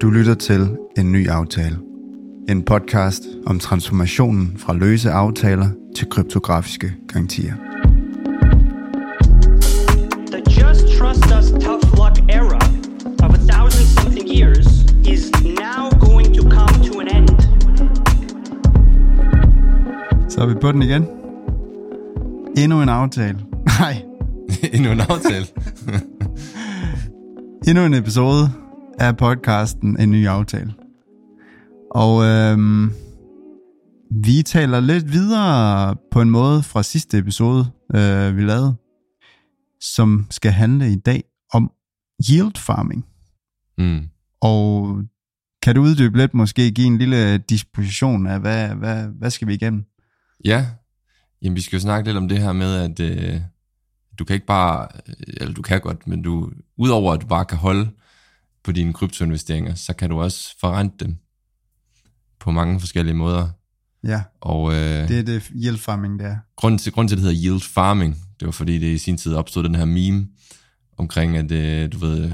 Du lytter til En Ny Aftale. En podcast om transformationen fra løse aftaler til kryptografiske garantier. The just trust us tough luck era of a thousand something years is now going to come to an end. Så er vi på den igen. Endnu en aftale. Nej, Endnu en aftale. endnu en episode af podcasten En Ny Aftale. Og øhm, vi taler lidt videre på en måde fra sidste episode, øh, vi lavede, som skal handle i dag om yield farming. mm. Og kan du uddybe lidt, måske give en lille disposition af, hvad, hvad, hvad skal vi igennem? Ja, Jamen, vi skal jo snakke lidt om det her med, at øh, du kan ikke bare, eller du kan godt, men du, udover at du bare kan holde på dine kryptoinvesteringer, så kan du også forrente dem på mange forskellige måder. Ja, Og øh, det er det yield farming, der. grunden, til, grunden til, at det hedder yield farming, det var fordi, det i sin tid opstod den her meme omkring, at øh, du ved,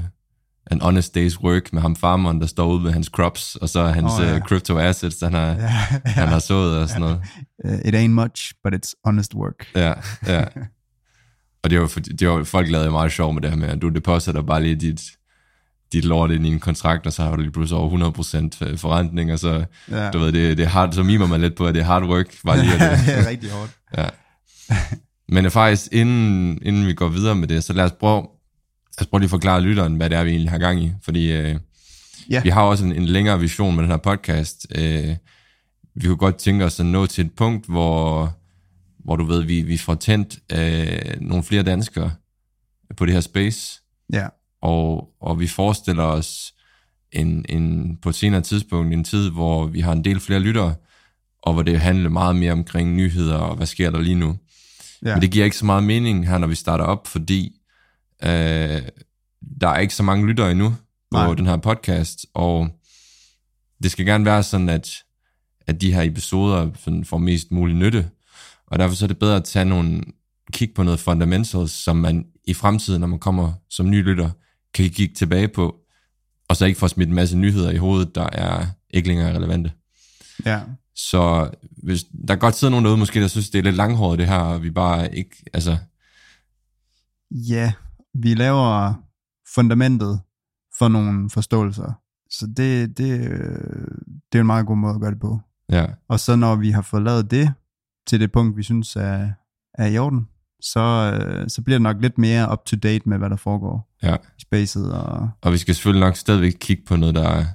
an honest day's work med ham farmeren, der står ude med hans crops, og så hans oh, ja. uh, crypto assets, han har, Ja, ja. han har sået og sådan noget. Uh, It ain't much, but it's honest work. Ja, ja. Og det var, det var, folk lavede meget sjov med det her med, at du depositer bare lige dit, dit lort ind i en kontrakt, og så har du lige pludselig over 100% forrentning, og så, Ja. ja. du ved, det, det er hard, så mimer man lidt på, at det er hard work, bare lige at det, er rigtig hårdt. ja. Men øh, faktisk, inden, inden vi går videre med det, så lad os prøve, lad os prøve lige at forklare lytteren, hvad det er, vi egentlig har gang i, fordi øh, Ja. vi har også en, en længere vision med den her podcast. Øh, vi kunne godt tænke os at nå til et punkt, hvor, hvor du ved, vi, vi får tændt øh, nogle flere danskere på det her space, Ja, og, og vi forestiller os en, en, på et senere tidspunkt en tid, hvor vi har en del flere lyttere, og hvor det handler meget mere omkring nyheder og hvad sker der lige nu. ja. Men det giver ikke så meget mening her, når vi starter op, fordi øh, der er ikke så mange lyttere endnu på Nej. Den her podcast, og det skal gerne være sådan, at, at de her episoder sådan får mest mulig nytte, og derfor så er det bedre at tage nogle kig på noget fundamentals, som man i fremtiden, når man kommer som ny lytter, kan kigge tilbage på, og så ikke få smidt en masse nyheder i hovedet, der er ikke længere relevante. ja. Så hvis, der kan godt sidde nogen derude måske, der synes, det er lidt langhåret det her, og vi bare ikke, altså, Ja, vi laver fundamentet for nogle forståelser. Så det, det, det er en meget god måde at gøre det på. ja, Og så når vi har fået lavet det til det punkt, vi synes er, er i orden, så, øh, så bliver det nok lidt mere up-to-date med, hvad der foregår ja. i spacet. Og, Og vi skal selvfølgelig nok stadigvæk kigge på noget, der er,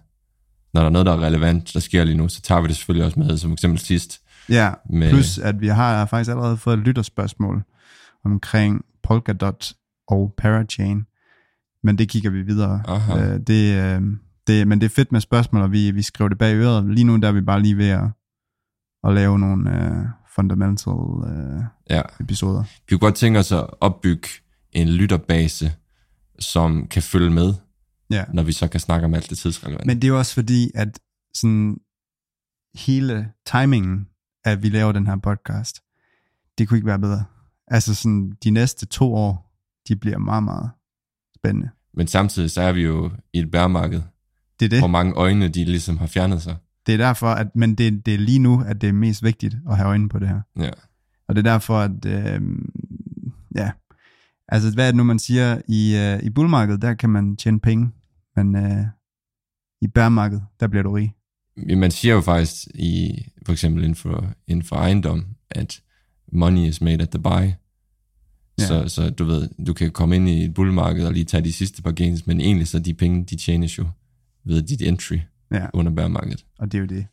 når der er noget, der er relevant, der sker lige nu, så tager vi det selvfølgelig også med, som eksempel sidst. ja, Med, plus at vi har faktisk allerede fået et lytterspørgsmål omkring Polkadot og Parachain. Men det kigger vi videre. Aha. Øh, det, øh, det, men det er fedt med spørgsmål, og vi, vi skriver det bag øret. Lige nu der er vi bare lige ved at, at lave nogle øh, fundamental øh, ja. episoder. Vi kunne godt tænke os at opbygge en lytterbase, som kan følge med, Ja. når vi så kan snakke om alt det tidsrelevante. Men det er jo også fordi, at sådan hele timingen, at vi laver den her podcast, det kunne ikke være bedre. Altså sådan, de næste to år, de bliver meget, meget spændende. Men samtidig så er vi jo i et bærmarked, Det er det. hvor mange øjne de ligesom har fjernet sig. Det er derfor, at, men det, det er lige nu, at det er mest vigtigt at have øjnene på det her. Ja. Og det er derfor, at, øh, ja, altså hvad er det nu, man siger, i, øh, i bullmarkedet, der kan man tjene penge, men øh, i bærmarkedet, der bliver du rig. Man siger jo faktisk, i, for eksempel inden for, inden for ejendom, at money is made at the buy. Ja. Så, så du ved, du kan komme ind i et bullmarked og lige tage de sidste par gains, men egentlig så de penge, de tjenes jo ved dit entry Ja. under bærmarkedet. Og det er jo det.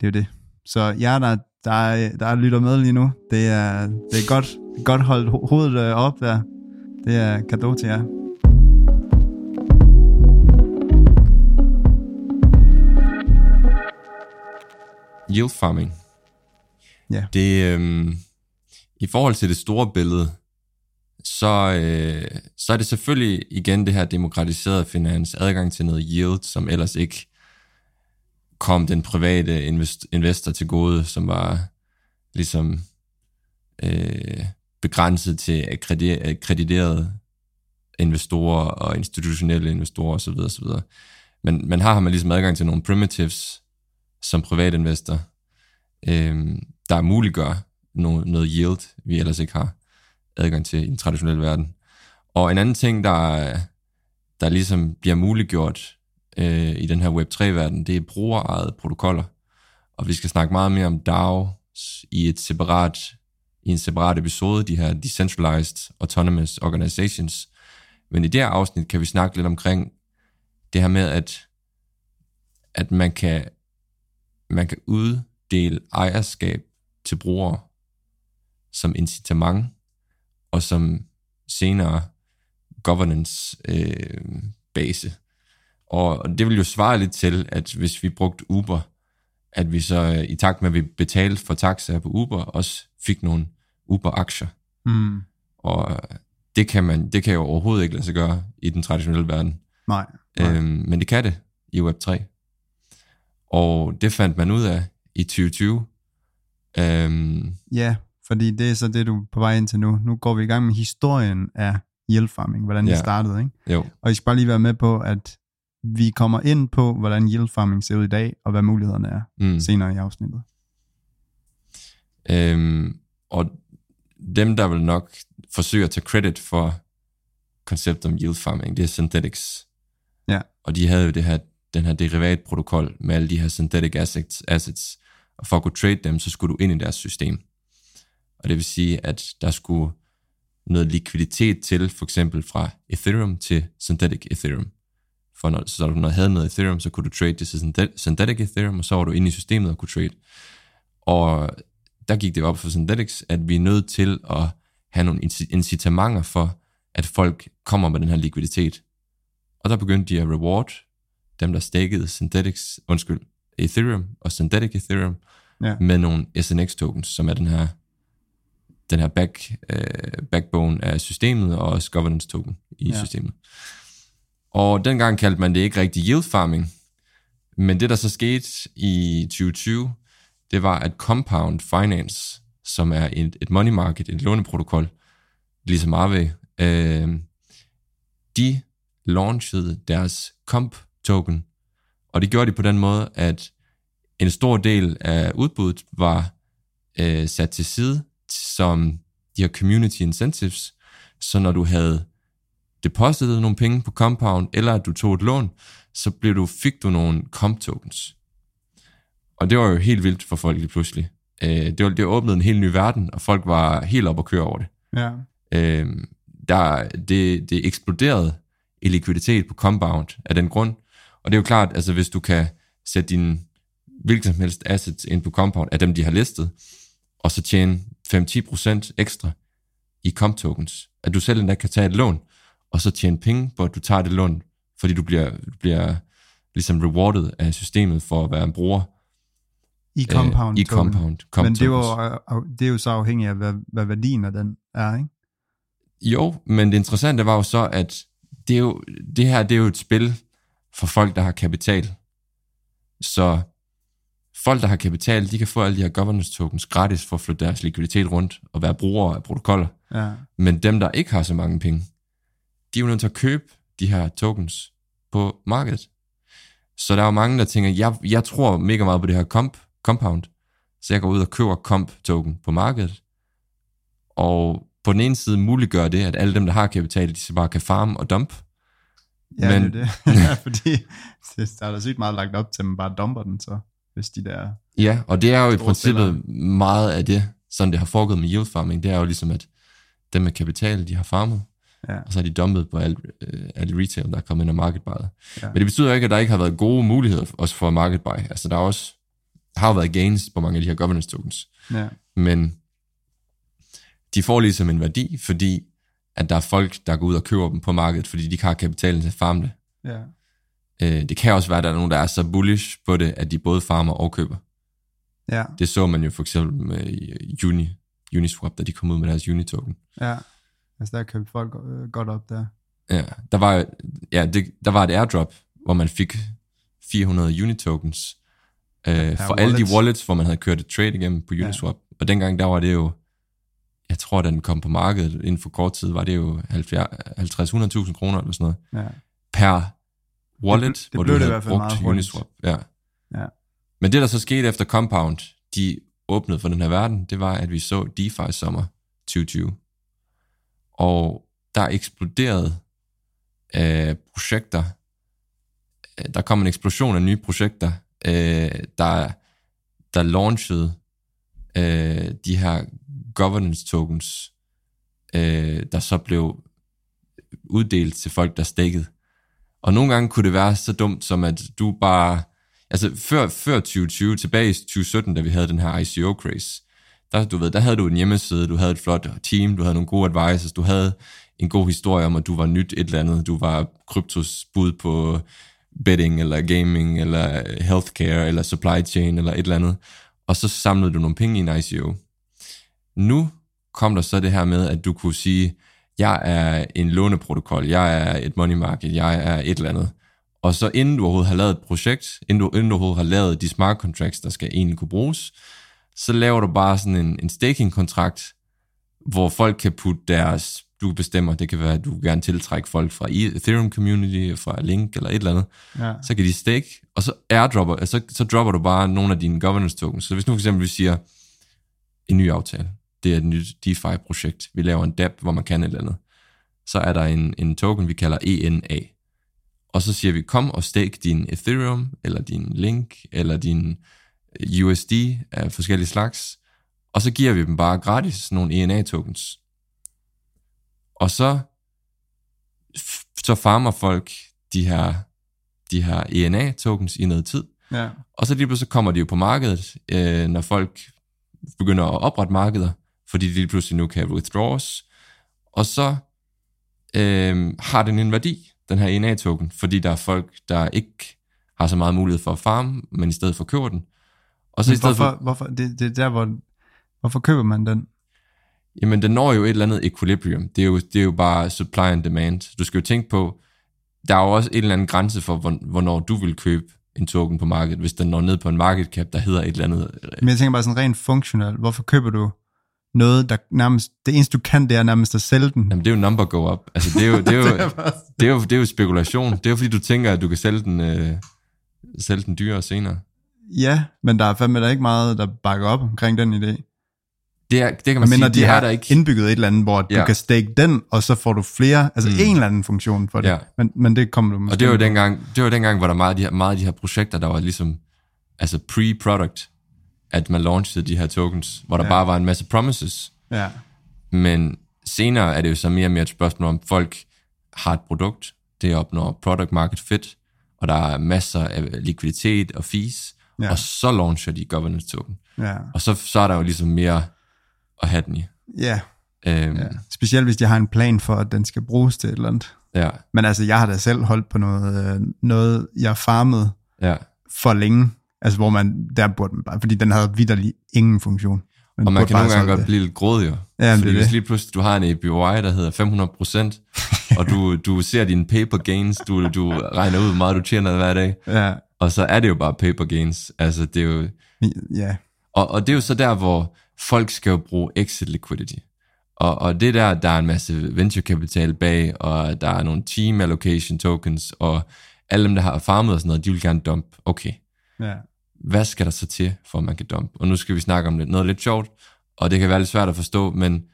Det er jo det. Så jer, der, der, er- der lytter med lige nu, det er, det er godt, godt holdt ho- hovedet øh, op der. Det er kado til jer. Yield farming. Ja. Det, øhm, I forhold til det store billede, så, øh, så er det selvfølgelig igen det her demokratiserede finans, adgang til noget yield, som ellers ikke kom den private invest- investor til gode, som var ligesom øh, begrænset til akkrediterede investorer og institutionelle investorer osv. osv. men man har man ligesom adgang til nogle primitives som privatinvestor, øh, der muliggør noget, noget yield, vi ellers ikke har adgang til i den traditionelle verden. Og en anden ting, der, der ligesom bliver muliggjort øh, i den her Web3-verden, det er brugerejede protokoller. Og vi skal snakke meget mere om DAO i et separat i en separat episode, de her Decentralized Autonomous Organizations. Men i det her afsnit kan vi snakke lidt omkring det her med, at, at man, kan, man kan uddele ejerskab til brugere som incitament, og som senere governance øh, base. Og det vil jo svare lidt til, at hvis vi brugte Uber, at vi så øh, i takt med, at vi betalte for taxaer på Uber, også fik nogle Uber-aktier. Mm. Og det kan, man, det kan jo overhovedet ikke lade sig gøre i den traditionelle verden. Nej. nej. Øhm, men det kan det i Web3. Og det fandt man ud af i 2020. Øhm, Ja, fordi det er så det, du er på vej ind til nu. Nu går vi i gang med historien af yield farming, hvordan det Ja. startede. Ikke? jo, Og I skal bare lige være med på, at vi kommer ind på, hvordan yield farming ser ud i dag, og hvad mulighederne er mm. senere i afsnittet. Øhm, og dem, der vil nok forsøge at tage credit for konceptet om yield farming, det er Synthetics. Ja. Og de havde jo det her, den her derivatprotokol med alle de her synthetic assets, assets. Og for at kunne trade dem, så skulle du ind i deres system. Og det vil sige, at der skulle noget likviditet til, for eksempel fra Ethereum til Synthetic Ethereum. For når, så når du havde noget Ethereum, så kunne du trade det til Synthet- Synthetic Ethereum, og så var du inde i systemet og kunne trade. Og der gik det op for Synthetics, at vi er nødt til at have nogle inci- incitamenter for, at folk kommer med den her likviditet. Og der begyndte de at reward dem, der stakede Synthetics, undskyld, Ethereum og Synthetic Ethereum, Ja. med nogle SNX tokens, som er den her, den her back, øh, backbone af systemet, og også governance token i ja. systemet. Og dengang kaldte man det ikke rigtig yield farming, men det, der så skete i 2020, det var, at Compound Finance, som er et, et money market, et låneprotokol, ligesom Aave, øh, de launchede deres Comp-token, og det gjorde de på den måde, at en stor del af udbuddet var øh, sat til side som de her community incentives, så når du havde depositet nogle penge på Compound, eller at du tog et lån, så blev du, fik du nogle comp tokens. Og det var jo helt vildt for folk lige pludselig. Øh, det, var, det åbnede en helt ny verden, og folk var helt op at køre over det. Ja. Øh, der, det, det eksploderede i likviditet på Compound af den grund. Og det er jo klart, altså hvis du kan sætte dine hvilken som helst assets ind på Compound af dem, de har listet, og så tjene 5-10% ekstra i comp tokens, at du selv endda kan tage et lån, og så tjene penge på, at du tager det lån, fordi du bliver, du bliver ligesom rewarded af systemet for at være en bruger I compound øh, i. Compound. Comp Men det er, jo, øh, det er jo så afhængigt af, hvad, hvad værdien af den er, ikke? Jo, men det interessante var jo så, at det, er jo, det her det er jo et spil for folk, der har kapital. Så folk, der har kapital, de kan få alle de her governance tokens gratis for at flytte deres likviditet rundt og være brugere af protokoller. Ja. Men dem, der ikke har så mange penge, de er jo nødt til at købe de her tokens på markedet. Så der er jo mange, der tænker, jeg, jeg tror mega meget på det her comp, compound, så jeg går ud og køber comp token på markedet. Og på den ene side muliggør det, at alle dem, der har kapital, de så bare kan farme og dump. Ja, Men- det er det. ja, fordi det, der er da sygt meget lagt op til, at man bare dumper den, så hvis de der... Ja, og det er jo i princippet meget af det, sådan det har foregået med yield farming, det er jo ligesom, at dem med kapital, de har farmet, Ja. og så har de dumpet på alt, øh, alt retail, der er kommet ind og market. Ja. Men det betyder ikke, at der ikke har været gode muligheder også for market buy. Altså der er også, har været gains på mange af de her governance tokens, Ja. men de får ligesom en værdi, fordi at der er folk, der går ud og køber dem på markedet, fordi de ikke har kapitalen til at farme det. ja. Øh, det kan også være, at der er nogen, der er så bullish på det, at de både farmer og køber. Ja. Det så man jo for eksempel med øh, Uni, Uniswap, da de kom ud med deres Uni-token. Ja. Altså, der købte folk øh, godt op der. Ja, der var, ja, det, der var et airdrop, hvor man fik 400 Uni-tokens øh, for alle de wallets. hvor man havde kørt et trade igennem på Uniswap. Ja. Og dengang, der var det jo, jeg tror, da den kom på markedet inden for kort tid, var det jo 50-100.000 kroner eller sådan noget, Ja. per wallet, det hvor blev du det i hvert fald brugt. Uniswap. Ja. Ja. Men det, der så skete efter Compound, de åbnede for den her verden, det var, at vi så DeFi sommer 2020. Og der eksploderede øh, projekter. Øh, der kom en eksplosion af nye projekter, øh, der, der launchede øh, de her governance tokens, øh, der så blev uddelt til folk, der stakede. Og nogle gange kunne det være så dumt, som at du bare... Altså før, før 2020, tilbage i 2017, da vi havde den her ICO-craze, der, du ved, der havde du en hjemmeside, du havde et flot team, du havde nogle gode advisors, du havde en god historie om, at du var nyt et eller andet, du var kryptos bud på betting, eller gaming, eller healthcare, eller supply chain, eller et eller andet, og så samlede du nogle penge i en ICO. Nu kom der så det her med, at du kunne sige, jeg er en låneprotokol, jeg er et money market, jeg er et eller andet. Og så inden du overhovedet har lavet et projekt, inden du, inden du overhovedet har lavet de smart contracts, der skal egentlig kunne bruges, så laver du bare sådan en, en staking-kontrakt, hvor folk kan putte deres, du bestemmer, det kan være, at du gerne tiltrække folk fra Ethereum community, fra Link eller et eller andet, Ja. så kan de stake, og så airdropper, altså, så dropper du bare nogle af dine governance tokens. Så hvis nu for eksempel vi siger, en ny aftale, det er et nyt DeFi-projekt, vi laver en dApp, hvor man kan et eller andet, så er der en, en token, vi kalder ENA. Og så siger vi, kom og stake din Ethereum, eller din Link, eller din USD af forskellige slags, og så giver vi dem bare gratis nogle ENA-tokens. Og så, så farmer folk de her, de her ENA-tokens i noget tid, Ja. og så lige pludselig kommer de jo på markedet, øh, når folk begynder at oprette markeder, fordi de lige pludselig nu kan withdraws, og så øh, har den en værdi, den her ENA-token, fordi der er folk, der ikke har så meget mulighed for at farme, men i stedet for køber den. Og så i Men stedet hvorfor, for, hvorfor, det, det er der, hvor, hvorfor køber man den? jamen den når jo et eller andet equilibrium. Det er jo, det er jo bare supply and demand. Du skal jo tænke på, der er jo også en eller anden grænse for, hvor- hvornår du vil købe en token på markedet, hvis den når ned på en market cap, der hedder et eller andet. Men jeg tænker bare sådan rent funktionelt. Hvorfor køber du noget, der nærmest, det eneste du kan, det er nærmest at sælge den? Jamen det er jo number go up. Altså det er jo, det er jo, Det er bare- det er jo, det er jo spekulation. Det er jo fordi, du tænker, at du kan sælge den, øh, sælge den dyrere senere. Ja, men der er fandme der ikke meget, der bakker op omkring den idé. Det, er, det kan man Men sige, de er har der ikke. indbygget et eller andet, hvor ja. Du kan stake den, og så får du flere, altså Mm. en eller anden funktion for det. Ja. Men, men det kommer du måske Og det var jo dengang, det var dengang hvor der meget af de her, meget af de her projekter, der var ligesom altså pre-product, at man launchede de her tokens, hvor der Ja. bare var en masse promises. Ja, Men senere er det jo så mere og mere et spørgsmål om, folk har et produkt, det opnår product market fit, og der er masser af likviditet og fees, Ja. og så launcher de governance token. ja, Og så, så er der jo ligesom mere at have den i. ja, Øhm, ja. Specielt hvis de har en plan for, at den skal bruges til et eller andet. ja, Men altså, jeg har da selv holdt på noget, øh, noget jeg farmede ja. for længe. Altså, hvor man, der burde man bare, fordi den havde vidderlig ingen funktion. Og man kan nogle gange godt det. blive lidt grådig jo. Ja, Fordi det hvis lige pludselig du har en APY, der hedder 500%, og du, du ser dine paper gains, du, du regner ud, hvor meget du tjener hver dag, Ja, og så er det jo bare paper gains. Altså, det er jo, ja, og, og det er jo så der, hvor folk skal jo bruge exit liquidity. Og, og det der, der er en masse venture capital bag, og der er nogle team allocation tokens, og alle dem, der har farmet og sådan noget, de vil gerne dump. Okay, ja. hvad skal der så til, for at man kan dumpe? Og nu skal vi snakke om lidt, noget lidt sjovt, og det kan være lidt svært at forstå, men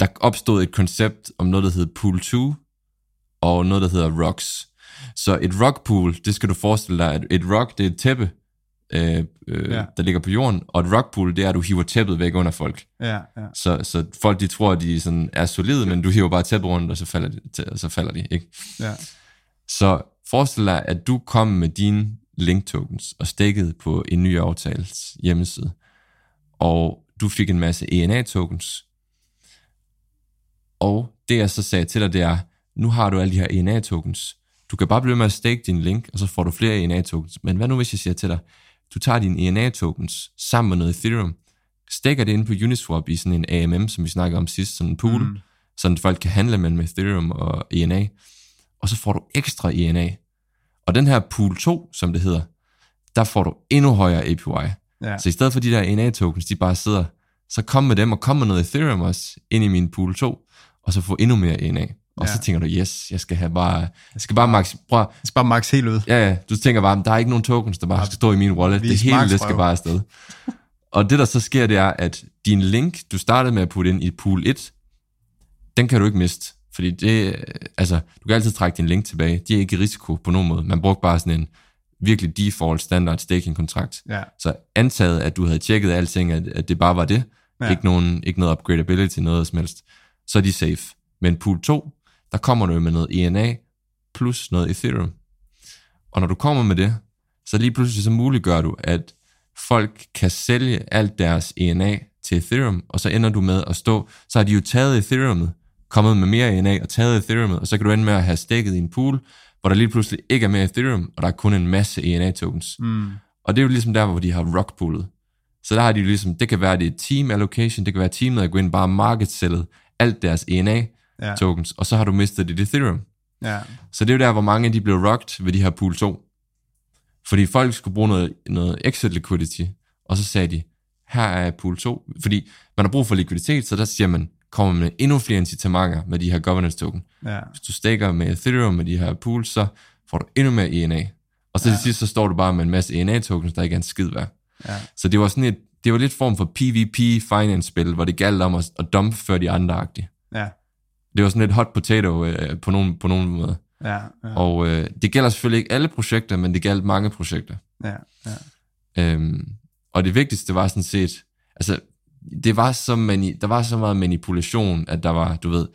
der opstod et koncept om noget, der hedder Pool 2, og noget, der hedder Rocks. Så et rock pool, det skal du forestille dig, at et rock, det er et tæppe, øh, øh, Ja. ja. der ligger på jorden, og et rock pool, det er, at du hiver tæppet væk under folk. Ja, ja. Så, så folk, de tror, at de sådan er solide, men du hiver bare tæppet rundt, og så falder de, og så falder de ikke? ja. Så forestil dig, at du kom med dine link tokens og stikket på en ny aftales hjemmeside, og du fik en masse ENA tokens, og det jeg så sagde til dig, det er, nu har du alle de her ENA tokens, du kan bare blive med at stake din link, og så får du flere ENA tokens. Men hvad nu hvis jeg siger til dig, du tager dine ENA tokens sammen med noget Ethereum, stikker det ind på Uniswap i sådan en AMM, som vi snakkede om sidst, sådan en pool, mm. sådan at folk kan handle mellem Ethereum og ENA, og så får du ekstra ENA. Og den her pool 2, som det hedder, der får du endnu højere APY. ja. Så i stedet for de der ENA tokens, de bare sidder, så kom med dem, og kom med noget Ethereum også ind i min pool 2, og så få endnu mere ENA. Og Ja. så tænker du, yes, jeg skal have bare, jeg skal bare max, prøv, Jeg skal bare max helt ud. ja, ja, du tænker bare, der er ikke nogen tokens, der bare skal stå i min wallet, det Vis hele, det skal bare afsted. Og det, der så sker, det er, at din link, du startede med at putte ind i pool 1, den kan du ikke miste. Fordi det, altså, du kan altid trække din link tilbage. De er ikke i risiko på nogen måde. Man brugte bare sådan en virkelig default standard staking kontrakt. Ja. Så antaget, at du havde tjekket alting, at, at det bare var det, Ja. ja. ikke, nogen, ikke noget upgradability, noget som helst, så er de safe. Men pool 2, der kommer du med noget ENA plus noget Ethereum. Og når du kommer med det, så lige pludselig så muliggør du, at folk kan sælge alt deres ENA til Ethereum, og så ender du med at stå, så har de jo taget Ethereum'et, kommet med mere ENA og taget Ethereum'et, og så kan du ende med at have stikket i en pool, hvor der lige pludselig ikke er mere Ethereum, og der er kun en masse ENA-tokens. Mm. Og det er jo ligesom der, hvor de har rockpoolet. Så der har de jo ligesom, det kan være, det er team allocation, det kan være teamet at gå ind bare og marketsællet alt deres ENA-tokens, Ja. og så har du mistet dit Ethereum. Ja. Så det er jo der, hvor mange af de blev rocked ved de her pool 2. Fordi folk skulle bruge noget, noget exit liquidity, og så sagde de, her er pool 2. Fordi man har brug for likviditet, så der siger man, kommer med endnu flere incitamenter med de her governance token. Ja. Hvis du staker med Ethereum med de her pools, så får du endnu mere ENA. Og så ja. til sidst, så står du bare med en masse ENA-tokens, der ikke er en skid værd. Ja. Så det var sådan et, det var lidt form for PvP finance-spil, hvor det galt om at, at dumpe før de andre -agtige. Ja. Det var sådan lidt hot potato øh, på nogen, på nogen måde. Ja. Ja. Og øh, det gælder selvfølgelig ikke alle projekter, men det gælder mange projekter. Ja. Ja. Øhm, og det vigtigste var sådan set, altså, det var så mani, der var så meget manipulation, at der var, du ved,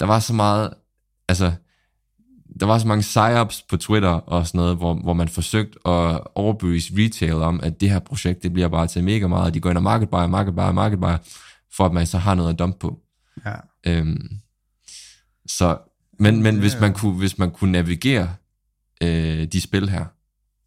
der var så meget, altså, der var så mange psyops på Twitter og sådan noget, hvor, hvor man forsøgte at overbevise retail om, at det her projekt, det bliver bare til mega meget, og de går ind og market buy, market buy, market buy, for at man så har noget at dumpe på. Ja. Øhm, så, men, men det hvis, man kunne, hvis man kunne navigere øh, de spil her,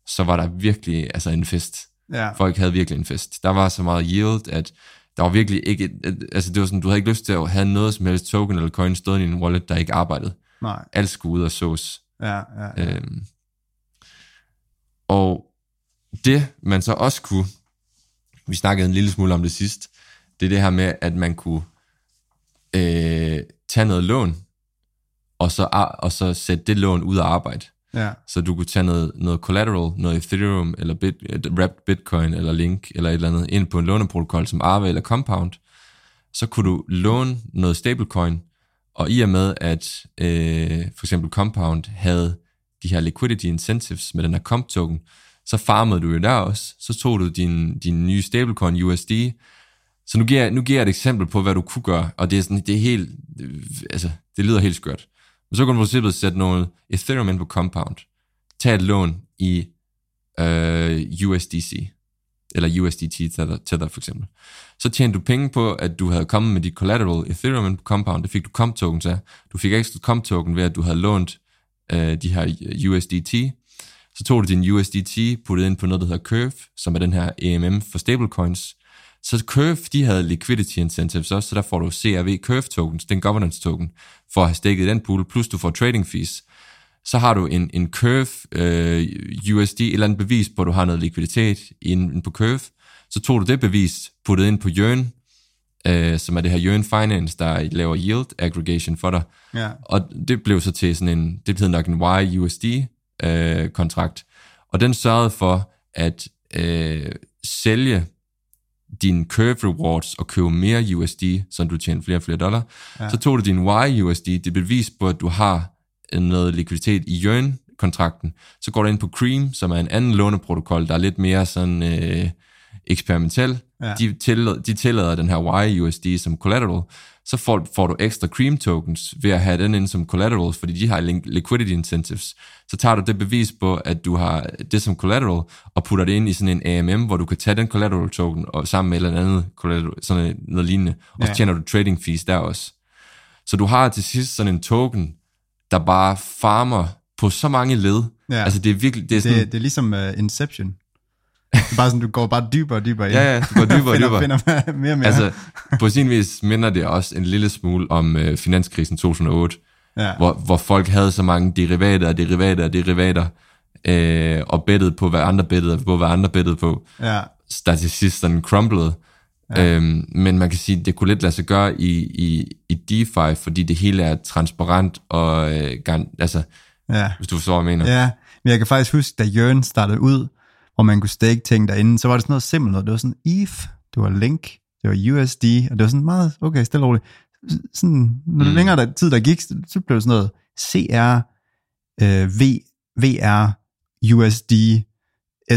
så var der virkelig altså en fest. Ja. Folk havde virkelig en fest. Der var så meget yield, at der var virkelig ikke, et- altså det var sådan, du havde ikke lyst til at have noget som helst token eller coin stående i en wallet, der ikke arbejdede. Nej. Alt skulle ud og sås. Ja. Ja. ja. Øhm, og det, man så også kunne, vi snakkede en lille smule om det sidst, det er det her med, at man kunne øh, tage noget lån, og så, og så sætte det lån ud af arbejde. Ja. Så du kunne tage noget, noget collateral, noget Ethereum, eller bit, wrapped Bitcoin, eller Link, eller et eller andet, ind på en låneprotokol som Aave eller Compound. Så kunne du låne noget stablecoin, og i og med, at øh, for eksempel Compound havde de her liquidity incentives med den her comp token, så farmede du jo der også. Så tog du din, din nye stablecoin USD. Så nu giver, jeg, nu giver jeg et eksempel på, hvad du kunne gøre, og det er, sådan, det er helt, øh, altså, det lyder helt skørt. Men så kan du for eksempel sætte noget Ethereum ind på Compound. Tag et lån i øh, USDC, eller USDT Tether, tether for eksempel. Så tjente du penge på, at du havde kommet med dit collateral Ethereum ind på Compound. Det fik du comp tokens til. Du fik ekstra comp token ved, at du havde lånt øh, de her USDT. Så tog du din USDT, puttede ind på noget, der hedder Curve, som er den her AMM for stablecoins. Så Curve, de havde liquidity incentives også, så der får du CRV Curve tokens, den governance token, for at have stikket den pool, plus du får trading fees. Så har du en, en Curve øh, USD, et eller andet bevis på, at du har noget likviditet inde på Curve. Så tog du det bevis, puttede ind på Yearn, øh, som er det her Yearn Finance, der laver yield aggregation for dig. Ja. Og det blev så til sådan en, det blev nok en YUSD øh, kontrakt. Og den sørgede for at øh, sælge dine curve rewards og købe mere USD, så du tjener flere og flere dollar. Ja. Så tog du din YUSD, det er bevis på, at du har noget likviditet i Yearn-kontrakten. Så går du ind på Cream, som er en anden låneprotokol, der er lidt mere sådan øh, eksperimentel. Ja. De, tillader, de tillader den her YUSD som collateral. Så får, får du ekstra Cream tokens ved at have den ind som collateral, fordi de har liquidity incentives. Så tager du det bevis på, at du har det som collateral, og putter det ind i sådan en AMM, hvor du kan tage den collateral token og sammen med et eller andet collateral, sådan noget lignende, og så tjener du trading fees der også. Så du har til sidst sådan en token, der bare farmer på så mange led. Ja. Altså det er virkelig, det er sådan, Det, det er ligesom uh, Inception. Det er bare sådan, du går bare dybere og dybere ind. Ja, ja, du går dybere og dybere. Finder mere og mere. altså på sin vis minder det også en lille smule om øh, finanskrisen 2008, ja. hvor, hvor folk havde så mange derivater og derivater og derivater, øh, og bettet på, hvad andre bettede på, hvad andre bettede på, ja. der til sidst sådan crumblede. Ja. Øhm, men man kan sige, at det kunne lidt lade sig gøre i, i, i DeFi, fordi det hele er transparent, og øh, altså, Ja. hvis du forstår, hvad jeg mener. Ja, men jeg kan faktisk huske, da Jørgen startede ud, hvor man kunne stake ting derinde, så var det sådan noget simpelt noget. Det var sådan ETH, det var Link, det var USD, og det var sådan meget, okay, stille og roligt. Sådan, når Mm. længere der, tid der gik, så så blev det sådan noget CR, øh, v, VR, USD,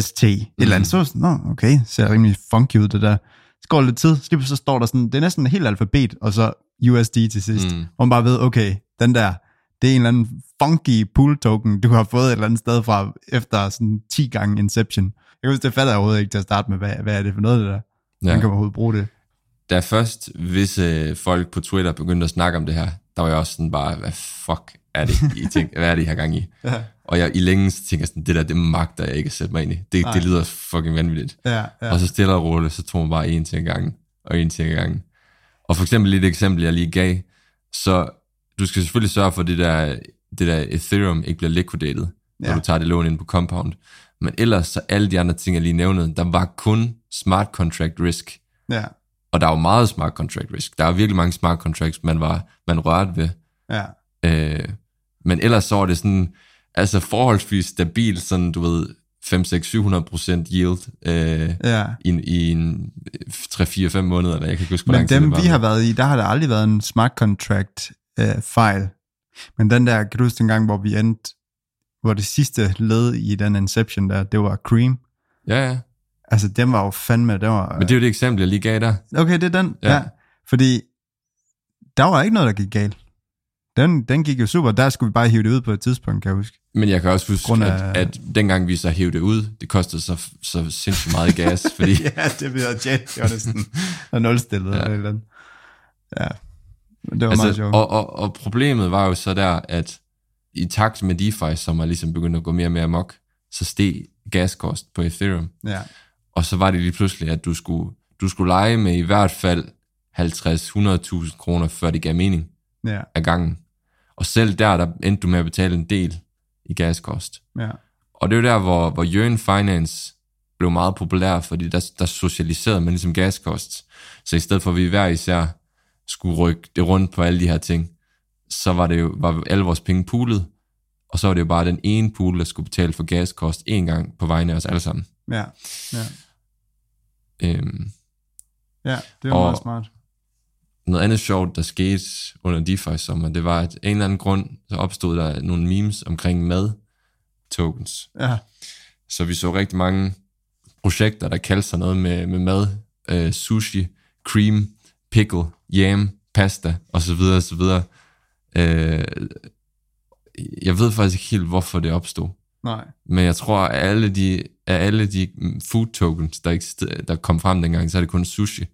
ST, et eller andet. Så var det sådan, nå, okay, ser rimelig funky ud det der. Så går lidt tid, så, så står der sådan, det er næsten et helt alfabet, og så USD til sidst. Mm. Hvor man bare ved, okay, den der, det er en eller anden funky pool token, du har fået et eller andet sted fra, efter sådan 10 gange Inception. Jeg kan huske, det fatter jeg overhovedet ikke til at starte med, hvad, hvad er det for noget, det der? Ja. Man kan overhovedet bruge det. Da først visse folk på Twitter begyndte at snakke om det her, der var jeg også sådan bare, hvad fuck er det, I tænker, hvad er det, I har gang i? Ja, Og jeg i længe så tænker sådan, det der, det magter jeg ikke at sætte mig ind i. Det, Nej. det lyder fucking vanvittigt. ja, Ja. Og så stille og roligt, så tog man bare en ting ad gangen, og en ting ad gangen. Og for eksempel lige et eksempel, jeg lige gav, så du skal selvfølgelig sørge for, det der, det der Ethereum ikke bliver liquidated, når Ja. du tager det lån ind på Compound. Men ellers så alle de andre ting, jeg lige nævnede, der var kun smart contract risk. ja, Og der er jo meget smart contract risk. Der er virkelig mange smart contracts, man, var, man rørte ved. ja, Øh, men ellers så var det sådan, altså forholdsvis stabil, sådan du ved, 5, 6, 700 procent yield øh, ja. i, i en 3, 4, 5 måneder, eller jeg kan ikke huske, hvor Men dem, det var. vi har været i, der har der aldrig været en smart contract øh, fejl. Men den der, kan du huske den gang, hvor vi endte, hvor det sidste led i den Inception der, det var Cream. Ja, ja. Altså, den var jo fandme, det var... Men det er jo det eksempel, jeg lige gav dig. Okay, det er den, ja. Ja. Fordi der var ikke noget, der gik galt. Den, den gik jo super. Der skulle vi bare hive det ud på et tidspunkt, kan jeg huske. Men jeg kan også huske, Grund af- at, at dengang vi så hævde det ud, det kostede så, så sindssygt meget gas, fordi ja, det blev jet. Det var næsten og nulstillet ja. Eller et eller andet. Ja, det var altså, meget sjovt. og, og, og problemet var jo så der, at i takt med DeFi, som er ligesom begyndt at gå mere og mere amok, så steg gaskost på Ethereum. Ja, Og så var det lige pludselig, at du skulle, du skulle lege med i hvert fald 50-100.000 kroner, før det gav mening ja, af gangen. Og selv der, der endte du med at betale en del i gaskost. ja. Og det er jo der, hvor, hvor Jørgen Finance blev meget populær, fordi der, der socialiserede man ligesom gaskost. Så i stedet for, at vi hver især skulle rykke det rundt på alle de her ting, så var det jo var alle vores penge poolet, og så var det jo bare den ene pool, der skulle betale for gaskost en gang på vegne af os alle sammen. Ja, ja. Øhm, ja det var Og- meget smart. noget andet sjovt, der skete under DeFi sommer, det var, at af en eller anden grund, så opstod der nogle memes omkring mad tokens. Ja, Så vi så rigtig mange projekter, der kaldte sig noget med, med mad, øh, sushi, cream, pickle, yam, pasta osv. osv. Øh, jeg ved faktisk ikke helt, hvorfor det opstod. nej. Men jeg tror, at alle de, af alle de food tokens, der, eksister- der kom frem dengang, så er det kun sushi,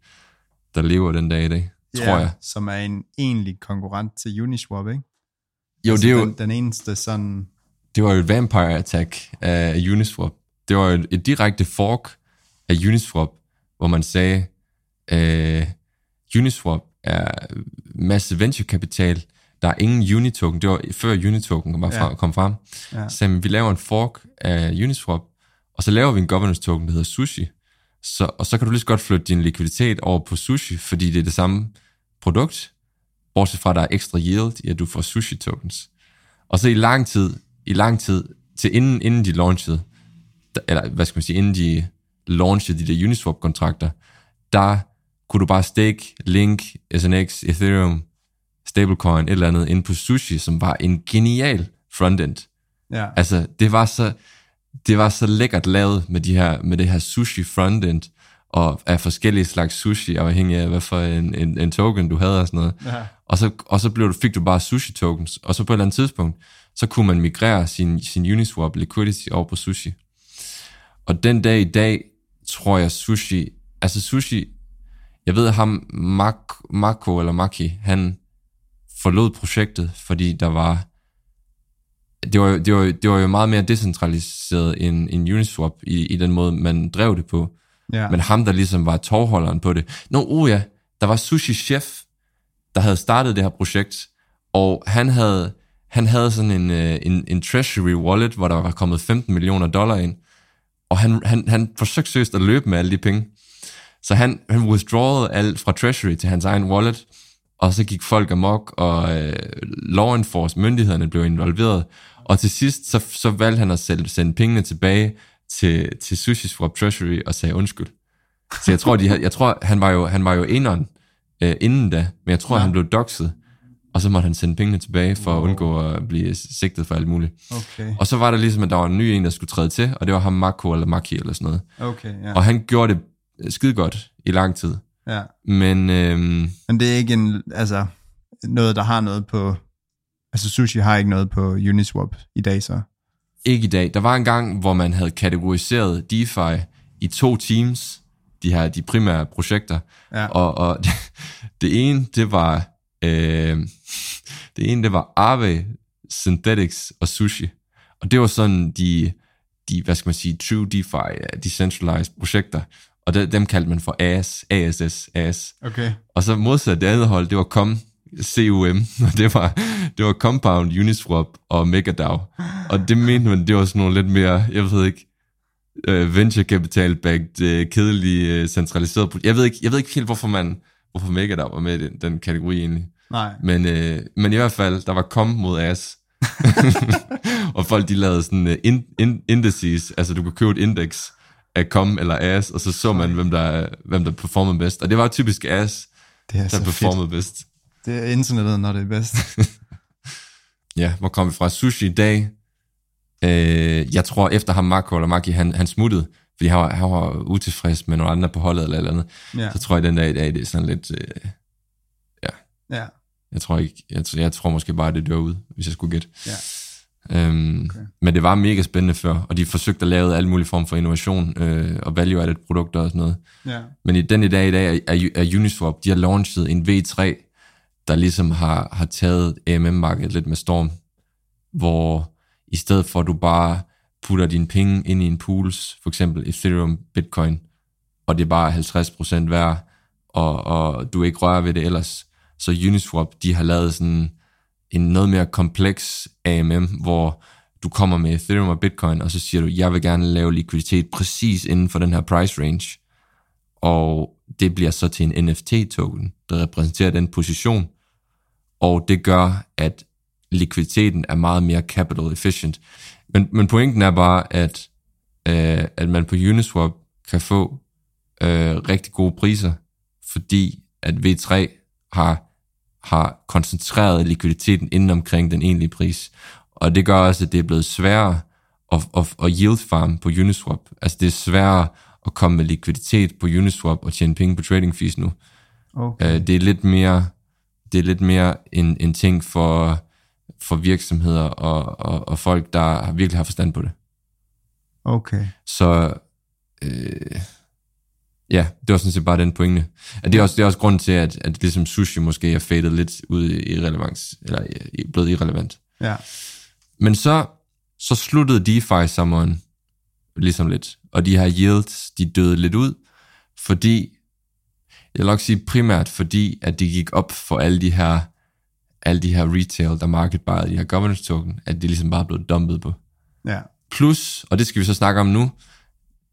der lever den dag i dag, tror ja, jeg. Som er en egentlig konkurrent til Uniswap, ikke? Jo, altså det, er jo, Den, den eneste sådan... det var jo et vampire attack af Uniswap. Det var jo et, et direkte fork af Uniswap, hvor man sagde, øh, Uniswap er masse venturekapital, der er ingen Unitoken, det var før Unitoken var Ja. fra, kom frem, Ja. så vi laver en fork af Uniswap, og så laver vi en governance token, der hedder Sushi, så, og så kan du lige så godt flytte din likviditet over på Sushi, fordi det er det samme produkt, bortset fra, at der er ekstra yield i, at du får Sushi tokens. Og så i lang tid, i lang tid, til inden, inden de launchede, eller hvad skal man sige, inden de launchede de der Uniswap-kontrakter, der kunne du bare stake Link, SNX, Ethereum, stablecoin, et eller andet, ind på Sushi, som var en genial frontend. Ja, Altså, det var så, det var så lækkert lavet med, de her, med det her sushi frontend, og af forskellige slags sushi, afhængig af, hvad for en, en, en token du havde og sådan noget. ja, Og så, og så blev du, fik du bare sushi tokens, og så på et eller andet tidspunkt, så kunne man migrere sin, sin Uniswap liquidity over på sushi. Og den dag i dag, tror jeg sushi, altså sushi, jeg ved ham, Mak, Mako eller Maki, han forlod projektet, fordi der var, det var, det var, det var jo meget mere decentraliseret end, end Uniswap i, i den måde, man drev det på. ja. Men ham, der ligesom var tovholderen på det. Nå, oh ja, der var Sushi Chef, der havde startet det her projekt, og han havde, han havde sådan en, øh, en, en treasury wallet, hvor der var kommet 15 millioner dollar ind, og han, han, han forsøgte seriøst at løbe med alle de penge. Så han, han withdrawede alt fra Treasury til hans egen wallet, og så gik folk amok, og øh, law enforcement, myndighederne blev involveret, og til sidst, så, så valgte han at sende, sende pengene tilbage til, til Sushi Swap Treasury og sagde undskyld. Så jeg tror, de, jeg tror han var jo, han var jo eneren øh, inden da, men jeg tror, ja. han blev doxet, og så måtte han sende pengene tilbage for wow. at undgå at blive sigtet for alt muligt. Okay. Og så var der ligesom, at der var en ny en, der skulle træde til, og det var ham Mako eller Maki eller sådan noget. Okay, ja. Og han gjorde det skide godt i lang tid. ja. Men øhm, Men det er ikke en, altså, noget, der har noget på... Altså, sushi har ikke noget på Uniswap i dag, så... ikke i dag. Der var en gang, hvor man havde kategoriseret DeFi i to teams, de her de primære projekter. Ja. Og, og det, det ene, det var øh, det ene, det var Aave, Synthetics og Sushi. Og det var sådan de, de hvad skal man sige, true DeFi, øh, decentralized projekter. Og de, dem kaldte man for AS, ASS, AS. Okay. Og så modsat det andet hold, det var COM, CUM, og det var, det var Compound, Uniswap og MegaDAO. Og det mente man, det var sådan nogle lidt mere, jeg ved ikke, øh, venture capital backed, øh, kedelige, øh, centraliseret. pro- Jeg ved, ikke, jeg ved ikke helt, hvorfor man, hvorfor MegaDAO var med i den, den kategori egentlig. Nej. Men, øh, men i hvert fald, der var com mod as. og folk de lavede sådan uh, in, in, indices, altså du kunne købe et indeks af com eller as, og så så man, hvem der, hvem der performede bedst. Og det var typisk as, Det er der så fedt. performede bedst. Det er internettet, når det er bedst. Ja, hvor kom vi fra? Sushi i dag. Øh, jeg tror, efter ham Marco eller Maki, han, han smuttede, fordi han var, han var utilfreds med nogle andre på holdet eller eller andet. ja. Så tror jeg, den dag i dag, det er sådan lidt... Øh, ja. jeg tror ikke, jeg, jeg tror måske bare, det dør ud, hvis jeg skulle gætte. Ja. Øhm, okay. Men det var mega spændende før, og de forsøgte at lave alle mulige form for innovation øh, og value-added produkter og sådan noget. Ja. Men i den i dag i dag er, er, er Uniswap, de har launchet en V3, der ligesom har, har taget AMM-markedet lidt med storm, hvor i stedet for at du bare putter dine penge ind i en pools, for eksempel Ethereum, Bitcoin, og det er bare 50% værd, og, og du ikke rører ved det ellers, så Uniswap, de har lavet sådan en noget mere kompleks AMM, hvor du kommer med Ethereum og Bitcoin, og så siger du, jeg vil gerne lave likviditet præcis inden for den her price range, og det bliver så til en NFT-token, der repræsenterer den position, og det gør, at likviditeten er meget mere capital efficient. Men, men pointen er bare, at, øh, at man på Uniswap kan få øh, rigtig gode priser, fordi at V3 har, har koncentreret likviditeten inden omkring den egentlige pris. Og det gør også, at det er blevet sværere at, at, at yield farm på Uniswap. Altså det er sværere at komme med likviditet på Uniswap og tjene penge på trading fees nu. Okay. Øh, det er lidt mere, det er lidt mere en, en ting for, for virksomheder og, og, og folk, der virkelig har forstand på det. Okay. Så øh, ja, det var sådan set bare den pointe. At det, er også, det er også grund til, at, at ligesom sushi måske er fadet lidt ud i irrelevans, eller blevet irrelevant. Ja. Men så, så sluttede DeFi-sommeren ligesom lidt, og de her yields, de døde lidt ud, fordi, jeg vil nok sige primært fordi, at det gik op for alle de her, alle de her retail, der market de her governance token, at det ligesom bare blev dumpet på. Ja. Plus, og det skal vi så snakke om nu,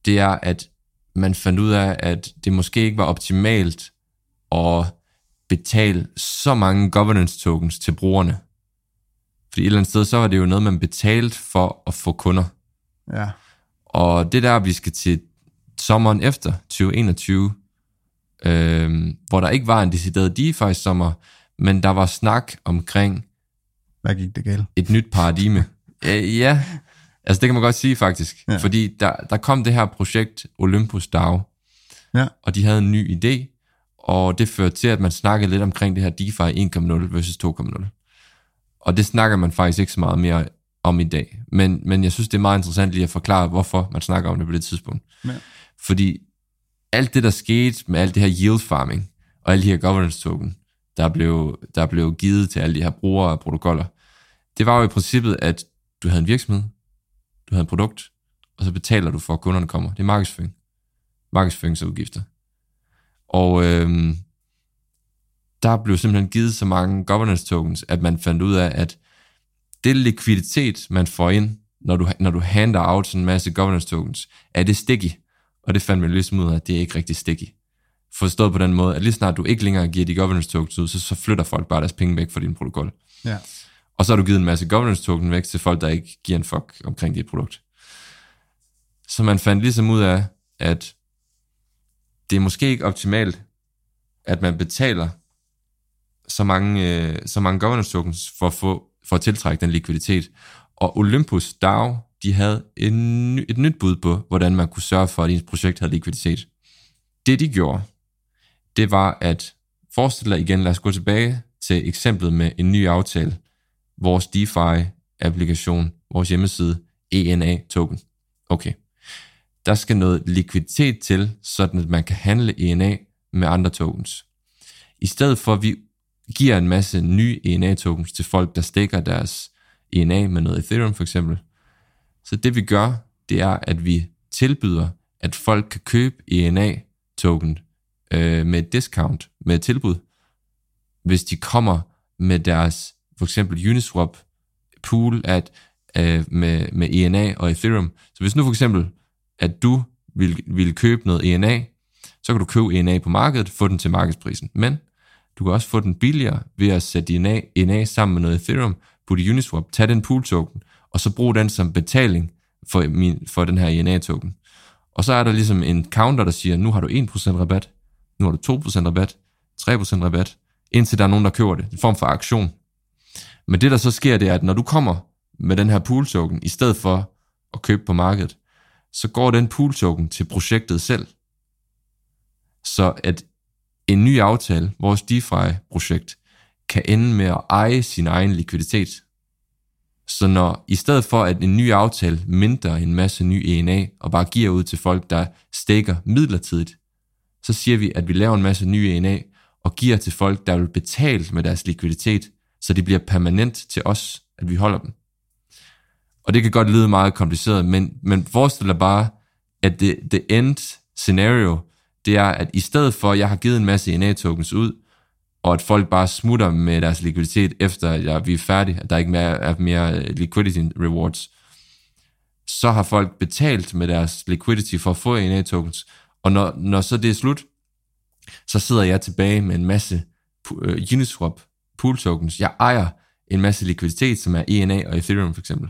det er, at man fandt ud af, at det måske ikke var optimalt at betale så mange governance tokens til brugerne. Fordi et eller andet sted, så var det jo noget, man betalte for at få kunder. Ja. Og det der, vi skal til sommeren efter 2021, øh, hvor der ikke var en decideret DeFi-sommer, men der var snak omkring Hvad gik det galt? et nyt paradigme. Øh, ja, altså det kan man godt sige faktisk. Ja. Fordi der, der kom det her projekt Olympus DAO, Ja. og de havde en ny idé, og det førte til, at man snakkede lidt omkring det her DeFi 1.0 versus 2.0. Og det snakker man faktisk ikke så meget mere om i dag. Men, men jeg synes, det er meget interessant lige at forklare, hvorfor man snakker om det på det tidspunkt. Ja. Fordi alt det, der skete med alt det her yield farming, og alle de her governance token, der blev, der blev givet til alle de her brugere af protokoller, det var jo i princippet, at du havde en virksomhed, du havde et produkt, og så betaler du for, at kunderne kommer. Det er markedsføring. Markedsføringsudgifter. Og øhm, der blev simpelthen givet så mange governance tokens, at man fandt ud af, at det likviditet, man får ind, når du, når du handler out sådan en masse governance tokens, er det sticky. Og det fandt man ligesom ud af, at det er ikke rigtig sticky. Forstået på den måde, at lige snart du ikke længere giver de governance tokens ud, så, så flytter folk bare deres penge væk fra din protokol. Ja. Og så har du givet en masse governance token væk til folk, der ikke giver en fuck omkring dit produkt. Så man fandt ligesom ud af, at det er måske ikke optimalt, at man betaler så mange, øh, så mange governance tokens for at, få, for at tiltrække den likviditet. Og Olympus DAO, de havde en, ny- et nyt bud på, hvordan man kunne sørge for, at ens projekt havde likviditet. Det de gjorde, det var at forestille dig igen, lad os gå tilbage til eksemplet med en ny aftale, vores DeFi-applikation, vores hjemmeside, ENA-token. Okay. Der skal noget likviditet til, sådan at man kan handle ENA med andre tokens. I stedet for, at vi giver en masse nye ENA-tokens til folk, der stikker deres ENA med noget Ethereum for eksempel, så det vi gør, det er, at vi tilbyder, at folk kan købe ENA-token øh, med et discount, med et tilbud, hvis de kommer med deres, for eksempel Uniswap pool at, øh, med, med ENA og Ethereum. Så hvis nu for eksempel, at du vil, vil købe noget ENA, så kan du købe ENA på markedet, få den til markedsprisen. Men du kan også få den billigere ved at sætte ENA, ENA sammen med noget Ethereum, putte Uniswap, tage den pool token, og så bruge den som betaling for, min, for den her ENA token. Og så er der ligesom en counter, der siger, nu har du 1% rabat, nu har du 2% rabat, 3% rabat, indtil der er nogen, der køber det. En form for aktion. Men det, der så sker, det er, at når du kommer med den her pool token, i stedet for at købe på markedet, så går den pool token til projektet selv. Så at en ny aftale, vores DeFi-projekt, kan ende med at eje sin egen likviditet. Så når i stedet for at en ny aftale mindre en masse ny ENA og bare giver ud til folk, der stikker midlertidigt, så siger vi, at vi laver en masse nye ENA og giver til folk, der vil betale med deres likviditet, så det bliver permanent til os, at vi holder dem. Og det kan godt lyde meget kompliceret, men, men forestil dig bare, at det, det end scenario, det er, at i stedet for, at jeg har givet en masse NA-tokens ud, og at folk bare smutter med deres likviditet, efter at jeg, vi er færdige, at der ikke mere, er mere øh, liquidity rewards, så har folk betalt med deres liquidity for at få NA-tokens, og når, når så det er slut, så sidder jeg tilbage med en masse uh, Uniswap pool tokens. Jeg ejer en masse likviditet, som er ENA og Ethereum for eksempel.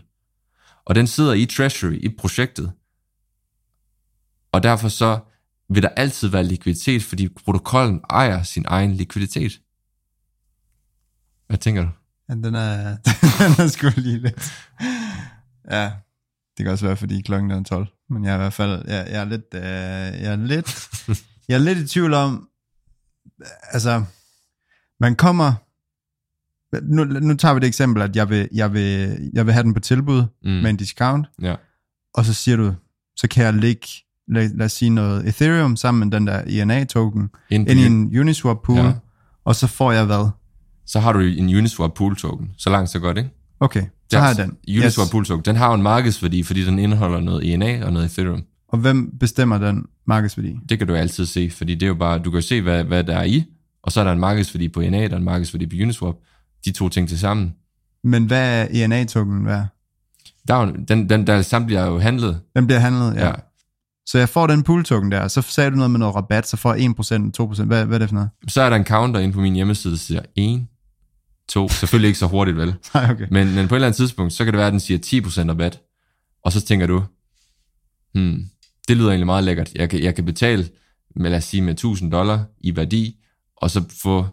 Og den sidder i Treasury, i projektet. Og derfor så vil der altid være likviditet, fordi protokollen ejer sin egen likviditet. Hvad tænker du? Ja, den er, den er sgu lige lidt. Ja, det kan også være, fordi klokken er 12. Men jeg er i hvert fald, jeg, jeg er lidt, øh, jeg er lidt, jeg er lidt i tvivl om, altså, man kommer, nu, nu tager vi det eksempel, at jeg vil, jeg vil, jeg vil have den på tilbud Mm. med en discount, Ja. og så siger du, så kan jeg lægge, lad, lad os sige noget Ethereum sammen med den der ENA-token, Ind, i en Uniswap pool, Ja. og så får jeg hvad? Så har du en Uniswap pool token. Så langt så godt, ikke? Okay, så har jeg den. Uniswap pool token. Den har jo en markedsværdi, fordi den indeholder noget ENA og noget Ethereum. Og hvem bestemmer den markedsværdi? Det kan du altid se, fordi det er jo bare, du kan se, hvad, hvad der er i, og så er der en markedsværdi på ENA, der er en markedsværdi på Uniswap. De to ting til sammen. Men hvad er ENA-token værd? Der er jo, den, den der samtlige er jo handlet. Den bliver handlet, ja. Ja. ja. Så jeg får den pool-token der, så sagde du noget med noget rabat, så får jeg 1%, 2%, hvad, hvad er det for noget? Så er der en counter inde på min hjemmeside, der siger 1, 2, selvfølgelig ikke så hurtigt vel, Nej, okay. men, men på et eller andet tidspunkt, så kan det være, at den siger 10% rabat, og så tænker du, hmm, det lyder egentlig meget lækkert, jeg kan, jeg kan betale med, lad os sige, med 1000 dollar i værdi, og så få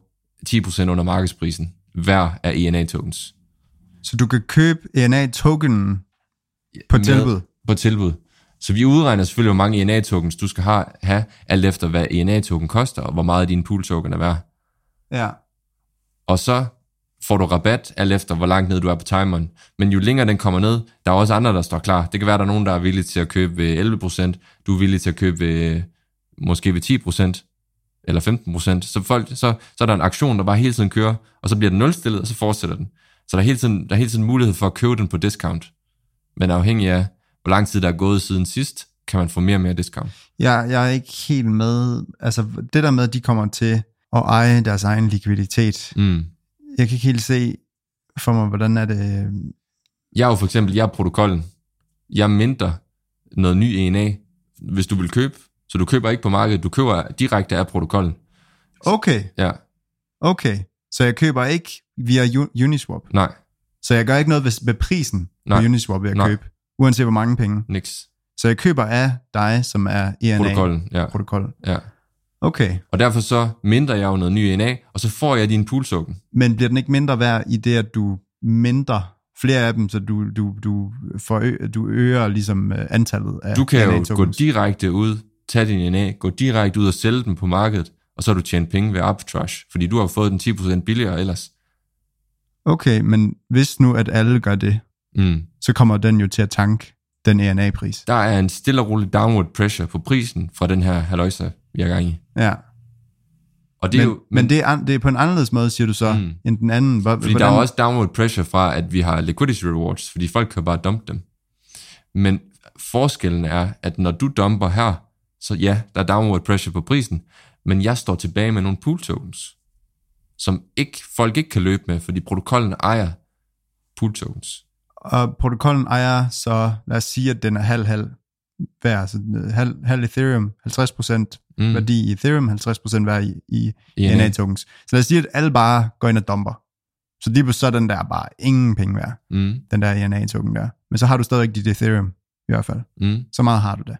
10% under markedsprisen, hver af ENA-tokens. Så du kan købe ENA-tokenen på Med- tilbud? På tilbud. Så vi udregner selvfølgelig, hvor mange ENA-tokens du skal have, have alt efter hvad ENA-token koster, og hvor meget din pool-token er værd. Ja. og så får du rabat, alt efter hvor langt ned du er på timeren. Men jo længere den kommer ned, der er også andre, der står klar. Det kan være, der er nogen, der er villige til at købe ved 11%, du er villig til at købe ved, måske ved 10%, eller 15%. Så, folk, så, så er der en aktion, der bare hele tiden kører, og så bliver den nulstillet, og så fortsætter den. Så der er hele tiden, der er hele tiden mulighed for at købe den på discount. Men afhængig af, hvor lang tid der er gået siden sidst, kan man få mere og mere discount. Jeg, jeg er ikke helt med, altså det der med, at de kommer til at eje deres egen likviditet. Mm. Jeg kan ikke helt se for mig, hvordan er det... Jeg er jo for eksempel, jeg er protokollen. Jeg mindre noget ny ENA. Hvis du vil købe, Så du køber ikke på markedet, du køber direkte af protokollen. Okay, Ja, okay. Så jeg køber ikke via Uniswap. nej, Så jeg gør ikke noget ved, ved prisen Nej. på Uniswap ved at Nej. købe, uanset hvor mange penge. niks. Så jeg køber af dig, som er E Protokollen, ja, ENA-protokol. ja. Okay, Og derfor så mindre jeg jo noget ny ENA, og så får jeg din pool token. men bliver den ikke mindre værd i det, at du mindre flere af dem, så du, du, du, forø, du øger ligesom øh, antallet af Du kan jo ENA-tokens? gå direkte ud, tage din ENA, gå direkte ud og sælge den på markedet, og så har du tjent penge ved arbitrage, fordi du har fået den 10% billigere ellers. Okay, men hvis nu, at alle gør det, Mm. så kommer den jo til at tanke den ENA-pris. Der er en stille og rolig downward pressure på prisen fra den her haløjse, vi er gang i. Ja, Og det er men, jo, men det, er, det er på en anderledes måde, siger du så, Mm. end den anden. Hvor, Fordi der er også downward pressure fra, at vi har liquidity rewards, fordi folk kan bare dumpe dem. Men forskellen er, at når du dumper her, så ja, der er downward pressure på prisen, men jeg står tilbage med nogle pool tokens, som ikke, folk ikke kan løbe med, fordi protokollen ejer pool tokens. Og protokollen ejer så, lad os sige, at den er halv-halv værd, altså halv, halv Ethereum, 50% Mm. værdi i Ethereum, 50% værd i, i ENA. ENA-tokens. Så lad os sige, at alle bare går ind og dumper. Så lige på så den der bare ingen penge værd, Mm. den der ENA-token der. Men så har du stadig dit Ethereum, i hvert fald. Mm. Så meget har du det.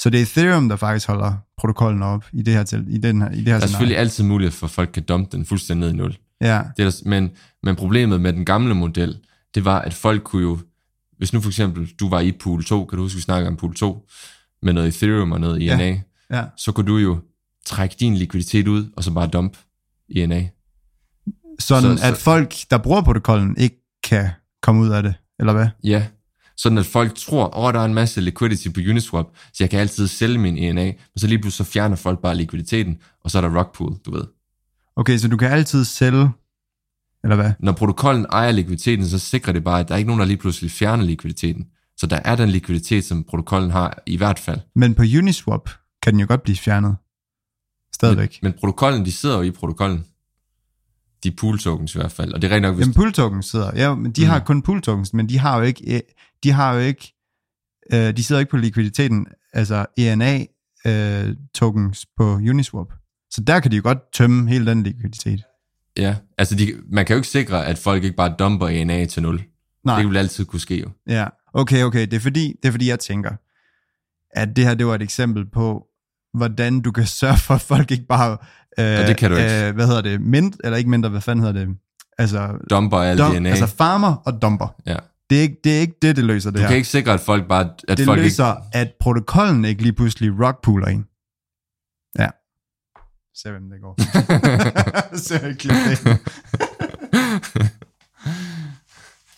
Så det er Ethereum, der faktisk holder protokollen op i det her, til, i den her, i det her Der er selvfølgelig altid mulighed for, at folk kan dumpe den fuldstændig ned i nul. Ja, Det er der, men, men problemet med den gamle model, det var, at folk kunne jo, hvis nu for eksempel du var i pool 2, kan du huske, vi snakker om pool 2, med noget Ethereum og noget ENA, ja. ja. så kunne du jo trække din likviditet ud, og så bare dump ENA. Sådan Så- at så- folk, der bruger protokollen, ikke kan komme ud af det, eller hvad? Ja, sådan at folk tror, åh, oh, der er en masse liquidity på Uniswap, så jeg kan altid sælge min ENA, men så lige pludselig så fjerner folk bare likviditeten, og så er der rock pool, du ved. Okay, så du kan altid sælge, eller hvad? Når protokollen ejer likviditeten, så sikrer det bare, at der er ikke nogen, der lige pludselig fjerner likviditeten. Så der er den likviditet, som protokollen har i hvert fald. Men på Uniswap kan den jo godt blive fjernet. Stadigvæk. Men, men protokollen, de sidder jo i protokollen. De pool tokens i hvert fald. Og det er rent nok, hvis... Jamen pool tokens sidder, ja, men de Mm. mm. har kun pool tokens, men de har jo ikke, eh, de har jo ikke, øh, de sidder ikke på likviditeten, altså ENA øh, tokens på Uniswap. Så der kan de jo godt tømme hele den likviditet. Ja, altså de, man kan jo ikke sikre, at folk ikke bare dumper ENA til 0. Nej. Det vil altid kunne ske jo. Ja, okay, okay. Det er fordi, det er fordi jeg tænker, at det her, det var et eksempel på, hvordan du kan sørge for, at folk ikke bare... Øh, Ja, det kan du ikke. Øh, hvad hedder det? Mint, eller ikke mindre, hvad fanden hedder det? Altså, Dumper alt dum, ENA. altså farmer og dumper. ja. Det er ikke det, er ikke det, det løser det Du her. kan ikke sikre, at folk bare... At det folk løser, ikke... at protokollen ikke lige pludselig rockpooler en. Ja. Se hvem det går. Se det.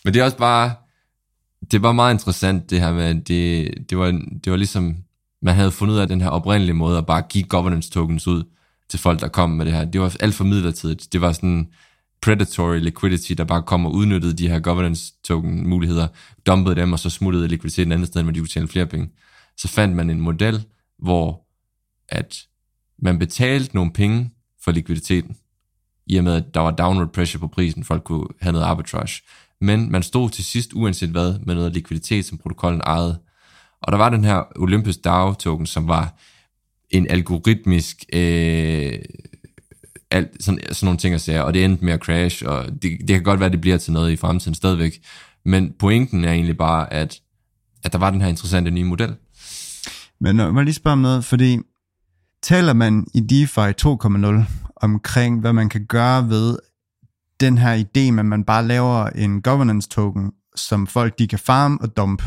Men det er også bare... Det var meget interessant, det her med, det, det, var, det var ligesom... Man havde fundet ud af den her oprindelige måde at bare give governance tokens ud til folk, der kom med det her. Det var alt for midlertidigt. Det var sådan predatory liquidity, der bare kom og udnyttede de her governance token muligheder, dumpede dem, og så smuttede likviditeten et andet sted, hvor de kunne tjene flere penge. Så fandt man en model, hvor at man betalte nogle penge for likviditeten, i og med, at der var downward pressure på prisen, folk kunne have noget arbitrage. Men man stod til sidst, uanset hvad, med noget likviditet, som protokollen ejede. Og der var den her Olympus DAO token, som var en algoritmisk, øh, alt, sådan, sådan nogle ting at sige, og det endte med at crash, og det, det kan godt være, at det bliver til noget i fremtiden stadigvæk. Men pointen er egentlig bare, at, at der var den her interessante nye model. Men øh, må jeg lige spørge om noget, fordi taler man i DeFi 2.0 omkring, hvad man kan gøre ved den her idé at man bare laver en governance token, som folk de kan farme og dump.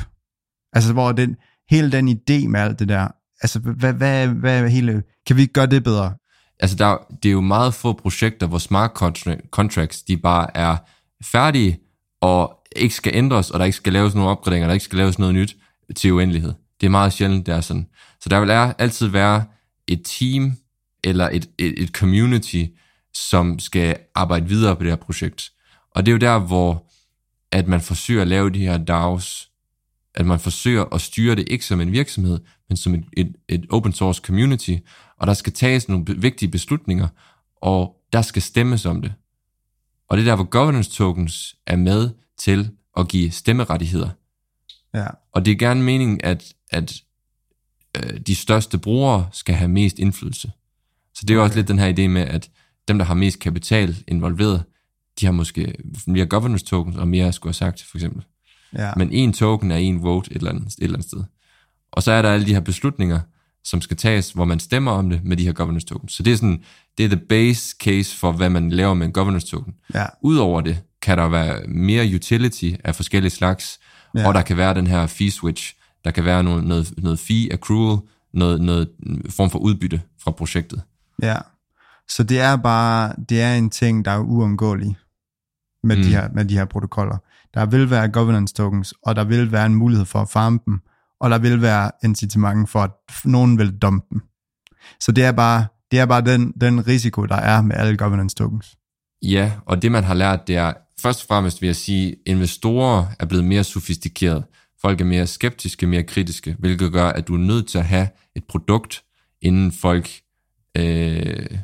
Altså hvor den, hele den idé med alt det der, altså hvad, hvad, hvad er hele, kan vi ikke gøre det bedre? Altså, der, det er jo meget få projekter, hvor smart contra- contracts, de bare er færdige, og ikke skal ændres, og der ikke skal laves nogle opgraderinger, der ikke skal laves noget nyt til uendelighed. Det er meget sjældent, det er sådan. Så der vil er, altid være et team, eller et, et, et community, som skal arbejde videre på det her projekt. Og det er jo der, hvor at man forsøger at lave de her DAOs, at man forsøger at styre det ikke som en virksomhed, men som et, et, et open source community, og der skal tages nogle vigtige beslutninger, og der skal stemmes om det. Og det er der, hvor governance tokens er med til at give stemmerettigheder. Ja. Og det er gerne meningen, at, at øh, de største brugere skal have mest indflydelse. Så det er okay. også lidt den her idé med, at dem, der har mest kapital involveret, de har måske mere governance tokens og mere, skulle have sagt, for eksempel. Ja. Men en token er en vote et eller, andet, et eller andet sted. Og så er der alle de her beslutninger, som skal tages, hvor man stemmer om det med de her governance tokens. Så det er sådan, det er the base case for, hvad man laver med en governance token. Ja. Udover det, kan der være mere utility af forskellige slags, Ja. og der kan være den her fee switch, der kan være noget, noget, noget fee accrual, noget, noget form for udbytte fra projektet. Ja. Så det er bare, det er en ting, der er uundgåelig med, mm. de, her, med de her protokoller. Der vil være governance tokens, og der vil være en mulighed for at farme dem, og der vil være incitament for, at nogen vil dumpe dem. Så det er bare, det er bare den, den risiko, der er med alle governance tokens. Ja, og det man har lært, det er først og fremmest vil jeg sige, investorer er blevet mere sofistikerede. Folk er mere skeptiske, mere kritiske, hvilket gør, at du er nødt til at have et produkt, inden folk øh,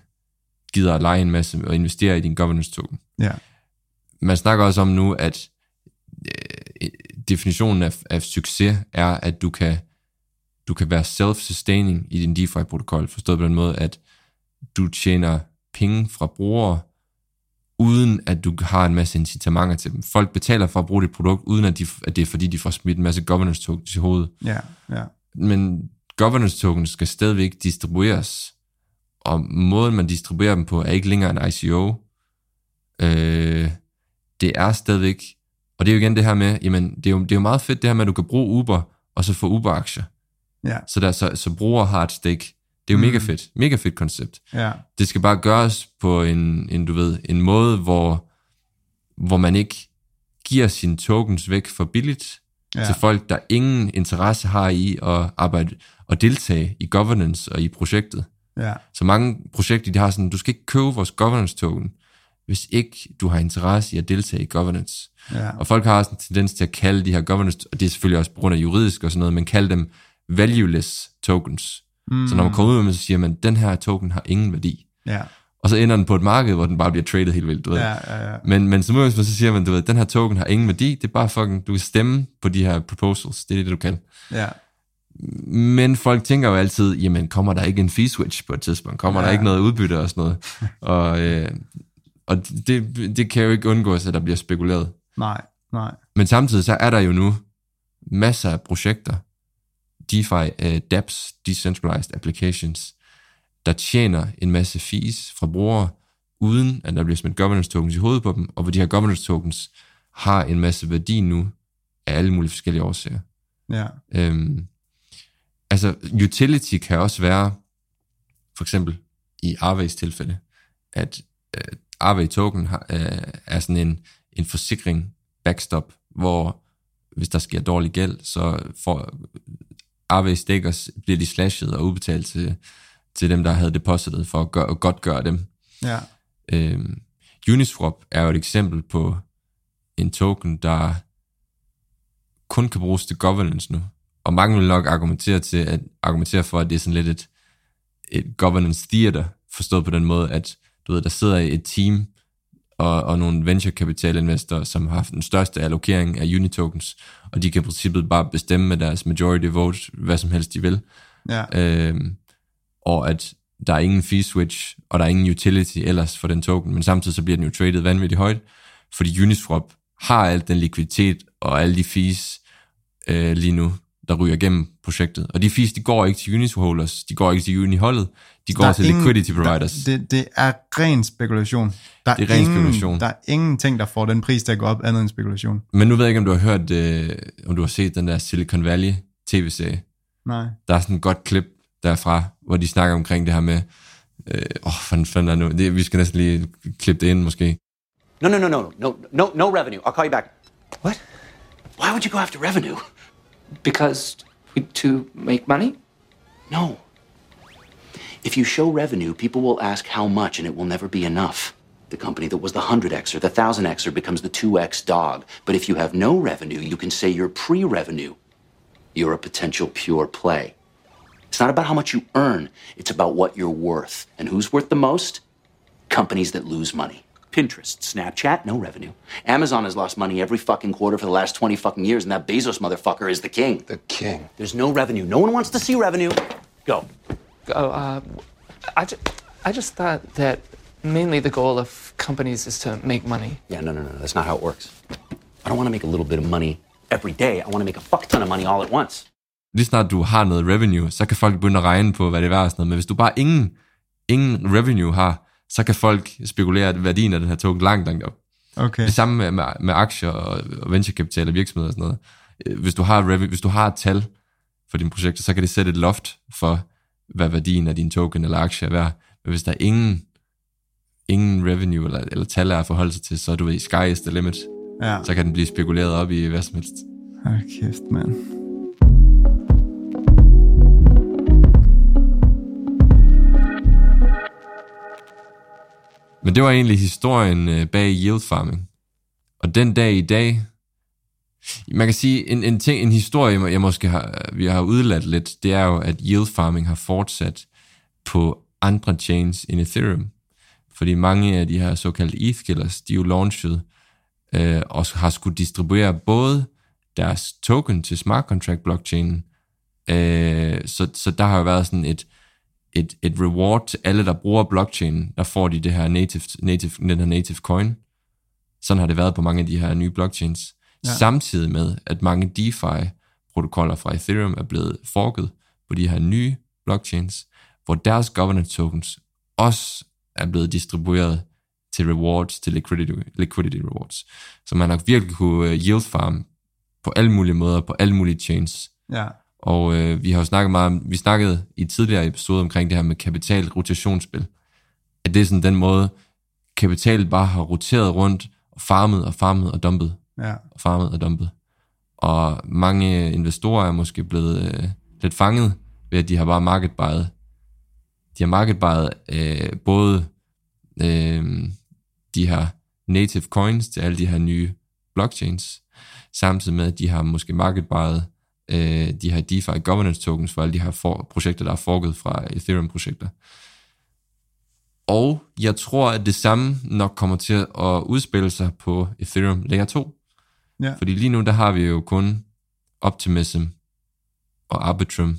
gider at lege en masse og investere i din governance token. Ja. Man snakker også om nu, at øh, definitionen af, af succes er, at du kan, du kan være self-sustaining i din DeFi-protokol, forstået på den måde, at du tjener penge fra brugere, uden at du har en masse incitamenter til dem. Folk betaler for at bruge dit produkt, uden at, de, at det er fordi, de får smidt en masse governance tokens i hovedet. Ja, ja. Men governance tokens skal stadigvæk distribueres, og måden man distribuerer dem på er ikke længere en ICO. Øh, det er stadigvæk, og det er jo igen det her med, jamen det er jo, det er jo meget fedt det her med, at du kan bruge Uber, og så få Uber-aktier. Ja, Så, der, så, så brugere har et stake. Det er jo Mm. mega fedt. Mega fedt koncept. ja, Det skal bare gøres på en, en du ved, en måde, hvor, hvor man ikke giver sine tokens væk for billigt ja. til folk, der ingen interesse har i at arbejde og deltage i governance og i projektet. ja, Så mange projekter, de har sådan, du skal ikke købe vores governance token, hvis ikke du har interesse i at deltage i governance. Ja, Og folk har også en tendens til at kalde de her governance, og det er selvfølgelig også på grund af juridisk og sådan noget, men kalde dem valueless tokens. Mm. Så når man kommer ud med dem, så siger man, den her token har ingen værdi. ja, Og så ender den på et marked, hvor den bare bliver traded helt vildt, du ved. ja, ja, ja. Men, men som udgangspunkt, så siger man, du ved, den her token har ingen værdi, det er bare fucking, du kan stemme på de her proposals, det er det, du kan. ja. Men folk tænker jo altid, jamen kommer der ikke en fee switch på et tidspunkt? Kommer ja. Ja. der ikke noget udbytte og sådan noget? og øh, og det, det kan jo ikke undgås, at der bliver spekuleret. Nej, nej. Men samtidig så er der jo nu masser af projekter, DeFi, uh, dApps, Decentralized Applications, der tjener en masse fees fra brugere, uden at der bliver smidt governance tokens i hovedet på dem, og hvor de her governance tokens har en masse værdi nu, af alle mulige forskellige årsager. Ja, Øhm, altså, utility kan også være, for eksempel i Arways tilfælde, at øh, Arway token har, øh, er sådan en, en forsikring backstop, hvor hvis der sker dårlig gæld, så får Arway stickers, bliver de slashet og udbetalt til, til dem, der havde depositet for at, gøre, at godt gøre dem. ja, Øhm, Uniswap er jo et eksempel på en token, der kun kan bruges til governance nu. Og mange vil nok argumentere, til at, argumentere for, at det er sådan lidt et, et governance theater, forstået på den måde, at du ved, der sidder et team og, og nogle venture capital investorer, som har haft den største allokering af unitokens, og de kan i princippet bare bestemme med deres majority vote, hvad som helst de vil. ja, Øhm, og at der er ingen fee switch, og der er ingen utility ellers for den token, men samtidig så bliver den jo traded vanvittigt højt, fordi Uniswap har al den likviditet og alle de fees øh, lige nu, der ryger igennem projektet. Og de fees, de går ikke til Unisholders, de går ikke til Uniholdet, de går Der er til ingen- liquidity providers. Der, det, det er ren spekulation. Der Det er ren ingen, spekulation. Der er ingenting, der får den pris til at gå op, andet end spekulation. Men nu ved jeg ikke, om du har hørt, øh, om du har set den der Silicon Valley tv-serie. Nej. Der er sådan et godt klip derfra, hvor de snakker omkring det her med, øh, åh, fanden, fanden er nu, det, vi skal næsten lige klippe det ind måske. No, no, no, no, no, no, no revenue. I'll call you back. What? Why would you go after revenue? Because to make money? No. If you show revenue, people will ask how much, and it will never be enough. The company that was the 100xer, the 1000xer becomes the 2x dog. But if you have no revenue, you can say you're pre revenue. You're a potential pure play. It's not about how much you earn, it's about what you're worth. And who's worth the most? Companies that lose money. Pinterest, Snapchat, no revenue. Amazon has lost money every fucking quarter for the last 20 fucking years, and that Bezos motherfucker is the king. The king. There's no revenue. No one wants to see revenue. Go. Oh, uh, I, ju- I just thought that mainly the goal of companies is to make money. Yeah, no, no, no, that's not how it works. I don't want to make a little bit of money every day. I want to make a fuck ton of money all at once. Lige snart du har noget revenue, så kan folk begynde at regne på, hvad det er værd og sådan noget. Men hvis du bare ingen, ingen revenue har, så kan folk spekulere, at værdien af den her token langt, langt op. Okay. Det samme med, med, med aktier og, og venturekapital og virksomheder og sådan noget. Øh, Hvis du har, revenue, hvis du har et tal for dine projekter, så kan det sætte et loft for, hvad værdien af din token eller aktie er værd. Men hvis der er ingen, ingen revenue eller, eller tal er at forholde sig til, så er du ved, sky is the limit. Ja. Så kan den blive spekuleret op i hvad som helst. Hold kæft, mand. Men det var egentlig historien øh, bag yield farming. Og den dag i dag, man kan sige, en, en, ting, en historie, jeg måske har, vi har udladt lidt, det er jo, at yield farming har fortsat på andre chains end Ethereum. Fordi mange af de her såkaldte ETH-killers, de er jo launchet øh, og har skulle distribuere både deres token til smart contract blockchainen, øh, så, så der har jo været sådan et, et, et reward til alle, der bruger blockchain, der får de det her native, native, den her native coin. Sådan har det været på mange af de her nye blockchains. Ja. Samtidig med, at mange DeFi-protokoller fra Ethereum er blevet forket på de her nye blockchains, hvor deres governance tokens også er blevet distribueret til rewards, til liquidity, liquidity rewards. Så man har virkelig kunne øh, yield farm på alle mulige måder, på alle mulige chains. Ja. Og øh, vi har jo snakket meget om, vi snakkede i tidligere episode omkring det her med kapital rotationsspil. At det er sådan den måde, kapitalet bare har roteret rundt, og farmet og farmet og dumpet, Ja. og farmet og dumpet. Og mange investorer er måske blevet øh, lidt fanget ved, at de har bare market buyet. De har market buyet øh, både øh, de her native coins til alle de her nye blockchains, samtidig med, at de har måske market buyet øh, de her DeFi governance tokens for alle de her for, projekter, der er forket fra Ethereum-projekter. Og jeg tror, at det samme nok kommer til at udspille sig på Ethereum Layer 2. Ja. Fordi lige nu, der har vi jo kun Optimism og Arbitrum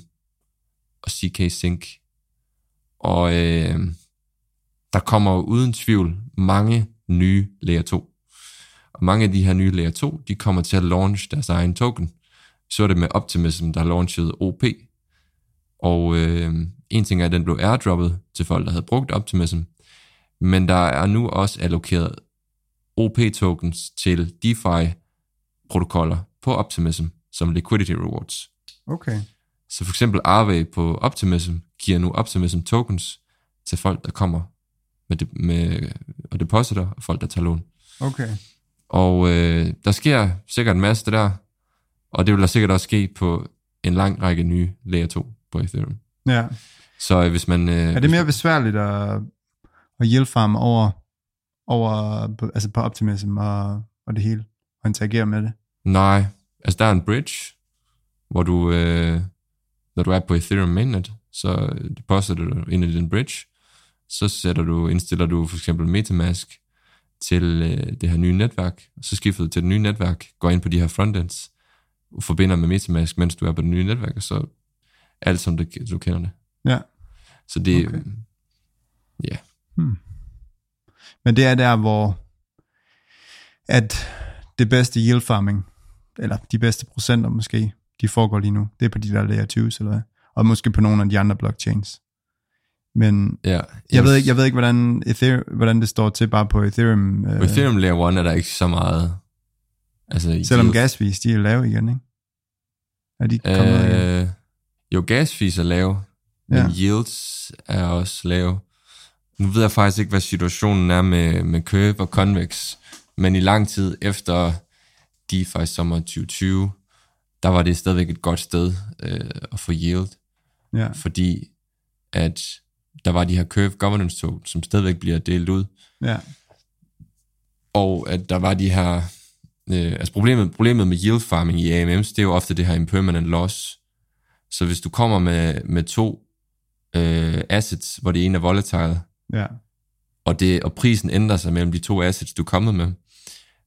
og CK Sync. Og øh, der kommer jo uden tvivl mange nye Layer 2. Og mange af de her nye Layer 2, de kommer til at launch deres egen token. Så er det med Optimism, der launchet OP. Og øh, en ting er, at den blev airdroppet til folk, der havde brugt Optimism. Men der er nu også allokeret OP-tokens til DeFi-protokoller på Optimism som liquidity rewards. Okay. Så for eksempel Aave på Optimism giver nu Optimism tokens til folk, der kommer med, de, med og depositer, og folk, der tager lån. Okay. Og øh, der sker sikkert en masse der, og det vil der sikkert også ske på en lang række nye layer 2 på Ethereum. Ja. Så øh, hvis man... Øh, Er det mere besværligt at, at yield farm over, over altså på Optimism og, og det hele, og interagere med det? Nej, altså der er en bridge, hvor du, øh, når du er på Ethereum mainnet, så depositer du ind i den bridge, så sætter du, indstiller du for eksempel Metamask til øh, det her nye netværk, så skifter du til det nye netværk, går ind på de her frontends, forbinder med Metamask, mens du er på det nye netværk, og så alt som du, du kender det. Ja. Så det, Okay. okay. ja, Men det er der, hvor at det bedste yield farming, eller de bedste procenter måske, de foregår lige nu. Det er på de der layer 2's, eller hvad? Og måske på nogle af de andre blockchains. Men ja. jeg ved ikke, jeg ved ikke hvordan, Ethereum, hvordan det står til bare på Ethereum. På Øh, Ethereum Layer 1 er der ikke så meget, altså selvom yield. gasvis, de er lave igen, ikke? Er de kommet øh, igen? Jo, gasfees er lave, men Ja. ja. yields er også lave. Nu ved jeg faktisk ikke, hvad situationen er med, med Curve og Convex, men i lang tid efter DeFi sommer 2020, der var det stadigvæk et godt sted øh, at få yield, Ja. fordi at der var de her Curve Governance tokens, som stadigvæk bliver delt ud, ja. og at der var de her, øh, altså problemet, problemet med yield farming i AMMs, det er jo ofte det her impermanent loss. Så hvis du kommer med, med to øh, assets, hvor det ene er volatile, Ja. og, det, og prisen ændrer sig mellem de to assets, du er kommet med,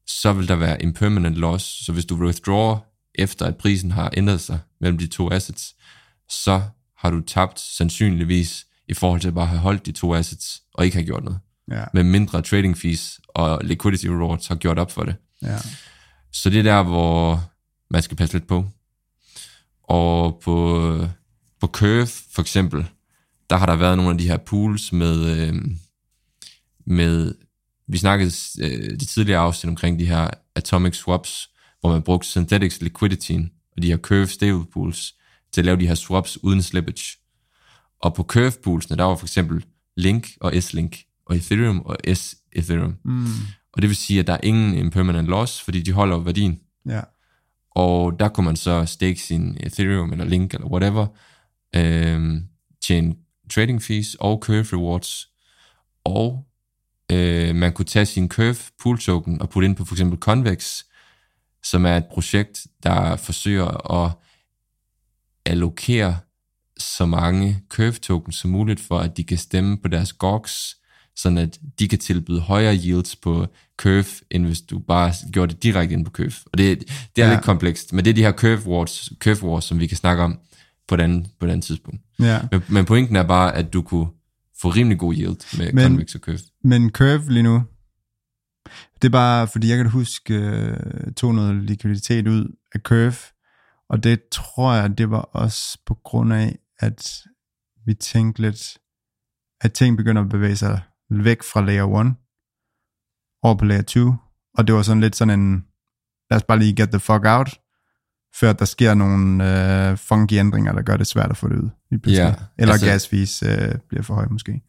så vil der være impermanent loss. Så hvis du withdraw efter at prisen har ændret sig mellem de to assets, så har du tabt sandsynligvis i forhold til at bare have holdt de to assets og ikke have gjort noget. Ja. Med mindre trading fees og liquidity rewards har gjort op for det. Ja. Så det er der, hvor man skal passe lidt på. Og på, på Curve for eksempel, der har der været nogle af de her pools med, øh, med vi snakkede øh, de tidligere afsnit omkring de her atomic swaps, hvor man brugte synthetics liquidity og de her curve stable pools til at lave de her swaps uden slippage. Og på curve poolsene, der var for eksempel Link og S-Link, og Ethereum og S-Ethereum. Mm. Og det vil sige, at der er ingen impermanent loss, fordi de holder værdien. Ja. Og der kunne man så stake sin Ethereum eller Link eller whatever, øh, tjene trading fees og curve rewards. Og øh, man kunne tage sin curve pool token og putte ind på for eksempel Convex, som er et projekt, der forsøger at allokere så mange curve tokens som muligt, for at de kan stemme på deres GOX, sådan at de kan tilbyde højere yields på curve, end hvis du bare gjorde det direkte ind på curve. Og det, det er Ja. lidt komplekst, men det er de her curve wars, curve wars som vi kan snakke om på et andet, på et andet tidspunkt. ja. Men, men pointen er bare, at du kunne få rimelig god yield med men, convex og curve. Men Curve lige nu, det er bare, fordi jeg kan huske, øh, tog noget likviditet ud af Curve, og det tror jeg, det var også på grund af, at vi tænkte lidt, at ting begynder at bevæge sig væk fra layer 1 over på layer 2, og det var sådan lidt sådan en, lad os bare lige get the fuck out, før der sker nogle øh, funky ændringer, der gør det svært at få det ud. lige. Ja, Eller altså- gas fees øh, bliver for høj måske.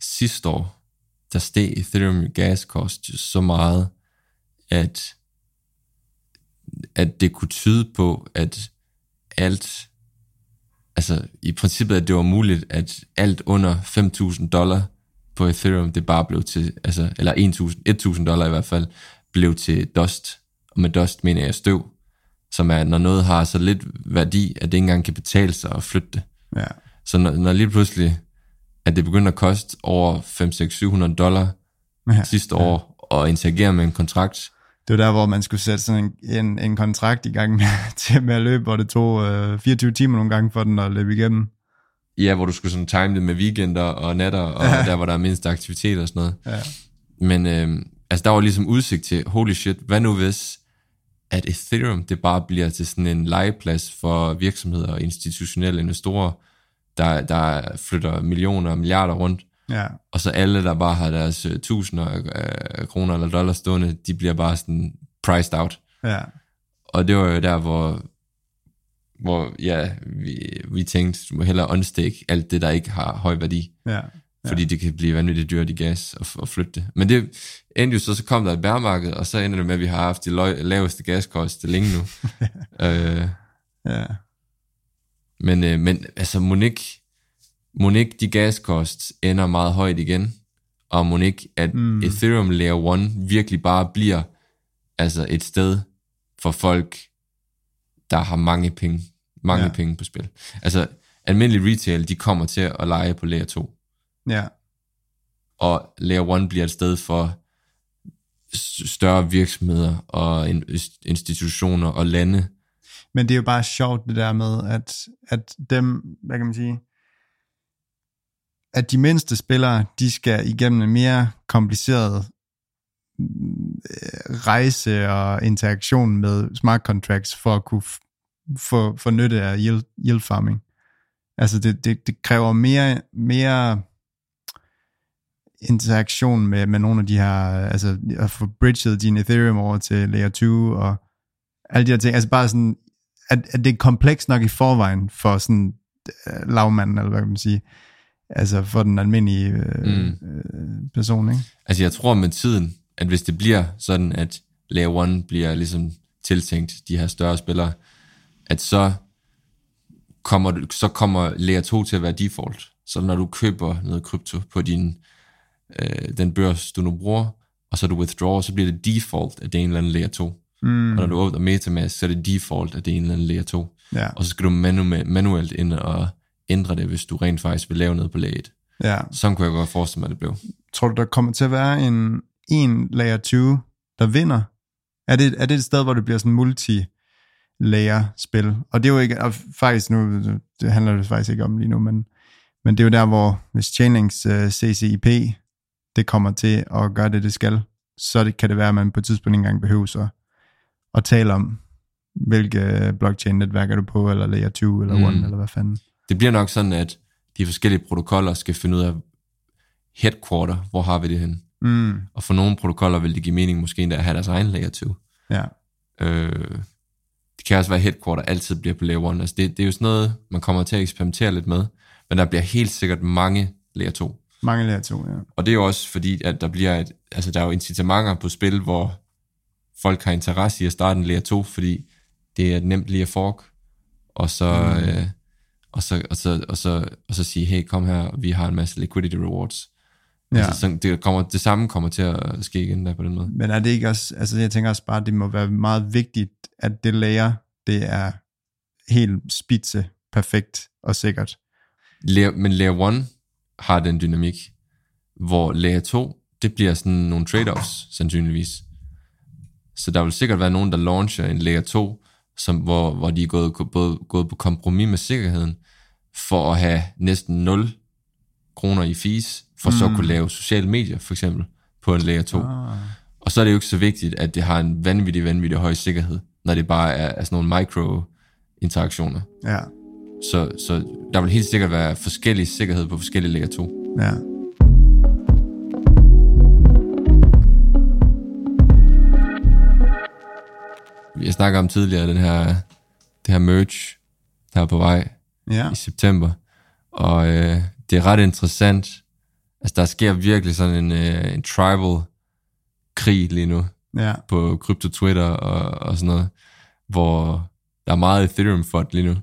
sidste år, der steg Ethereum gas cost så meget, at, at det kunne tyde på, at alt, altså i princippet, at det var muligt, at alt under 5.000 dollar på Ethereum, det bare blev til, altså, eller 1.000 1.000 dollar i hvert fald, blev til dust. Og med dust mener jeg støv, som er, når noget har så lidt værdi, at det ikke engang kan betale sig at flytte det. Ja. Så når, når lige pludselig, at det begynder at koste over 5, 6, 700 dollar Ja. ja, sidste år, og interagere med en kontrakt, Det var der, hvor man skulle sætte sådan en, en, en kontrakt i gang med, til med at løbe, hvor det tog øh, 24 timer nogle gange for den at løbe igennem. Ja, hvor du skulle sådan time det med weekender og natter, og Ja. der, hvor der er mindst aktivitet og sådan noget. Ja. Men øh, altså, der var ligesom udsigt til, holy shit, hvad nu hvis, at Ethereum, det bare bliver til sådan en legeplads for virksomheder og institutionelle investorer, der, der flytter millioner og milliarder rundt, Ja. og så alle, der bare har deres øh, tusinder af kroner eller dollars stående, de bliver bare sådan priced out. Ja. Og det var jo der, hvor, hvor ja, vi, vi tænkte, du må hellere unstake alt det, der ikke har høj værdi, Ja. fordi det kan blive vanvittigt dyrt i gas at, at flytte det. Men det endte jo så, så kom der et bærmarked, og så ender det med, at vi har haft de løg, laveste gaskost længe nu. øh, Ja. men, øh, men altså Monique, Monique, de gaskost ender meget højt igen, og Monique, at mm. Ethereum Layer 1 virkelig bare bliver altså et sted for folk, der har mange penge, mange Ja. penge på spil. Altså almindelig retail, de kommer til at lege på Layer 2, Ja. og Layer 1 bliver et sted for større virksomheder og in- institutioner og lande. Men det er jo bare sjovt det der med, at, at dem, hvad kan man sige, at de mindste spillere, de skal igennem en mere kompliceret rejse og interaktion med smart contracts for at kunne få, få nytte af yield, yield farming. Altså det, det, det kræver mere, mere interaktion med, med nogle af de her, altså at få bridget din Ethereum over til layer 2 og alle de her ting. Altså bare sådan, at, at det er komplekst nok i forvejen for sådan uh, lavmanden, eller hvad kan man sige. Altså for den almindelige øh, mm. Mm. øh, person, ikke? Altså jeg tror med tiden, at hvis det bliver sådan, at Layer 1 bliver ligesom tiltænkt de her større spillere, at så kommer, så kommer Layer 2 til at være default. Så når du køber noget krypto på din, øh, den børs, du nu bruger, og så du withdraw, så bliver det default, at det er en eller anden Layer 2. Mm. Og når du åbner Metamask, så er det default, at det er en eller anden Layer 2. Ja, Og så skal du manu- manuelt ind og ændre det, hvis du rent faktisk vil lave noget på Layer 1. ja. Sådan kunne jeg godt forestille mig, at det blev. tror du, der kommer til at være en, en layer 20, der vinder? Er det, er det et sted, hvor det bliver sådan multi layer spil? Og det er jo ikke, og faktisk nu, det handler det faktisk ikke om lige nu, men, men det er jo der, hvor hvis Chainlinks uh, CCIP, det kommer til at gøre det, det skal, så det, kan det være, at man på et tidspunkt ikke engang behøver så at tale om, hvilke blockchain-netværk er du på, eller layer 2, eller 1, mm. eller hvad fanden. Det bliver nok sådan, at de forskellige protokoller skal finde ud af headquarter, hvor har vi det hen. Mm. Og for nogle protokoller vil det give mening måske endda at have deres egen layer 2. Ja. Øh, det kan også være, at headquarter altid bliver på layer 1. Altså det, det er jo sådan noget, man kommer til at eksperimentere lidt med, men der bliver helt sikkert mange layer 2. Mange layer 2, ja. Og det er jo også fordi, at der bliver et, altså der er jo incitamenter på spil, hvor folk har interesse i at starte en layer 2, fordi det er nemt lige at fork, og så, mm. øh, og så, og så, og så, og så sige, hey, kom her, vi har en masse liquidity rewards. Ja. Altså, så det, kommer, det samme kommer til at ske igen der på den måde. Men er det ikke også, altså jeg tænker også bare, det må være meget vigtigt, at det layer, det er helt spidse, perfekt og sikkert. Layer, men layer 1 har den dynamik, hvor layer 2, det bliver sådan nogle trade-offs, sandsynligvis. Så der vil sikkert være nogen, der launcher en layer 2, som, hvor, hvor de er gået, både, gået på kompromis med sikkerheden, for at have næsten 0 kroner i fees, for mm. så at kunne lave sociale medier, for eksempel, på en layer 2. Ah. Og så er det jo ikke så vigtigt, at det har en vanvittig, vanvittig høj sikkerhed, når det bare er, er sådan nogle micro-interaktioner. Ja, Så, så der vil helt sikkert være forskellig sikkerhed på forskellige layer 2. ja. Jeg snakker om tidligere, den her, det her merge, der er på vej Ja, i september. Og øh, det er ret interessant. Altså, der sker virkelig sådan en, øh, en tribal krig lige nu ja, på krypto Twitter og, og sådan noget, hvor der er meget Ethereum for lige nu.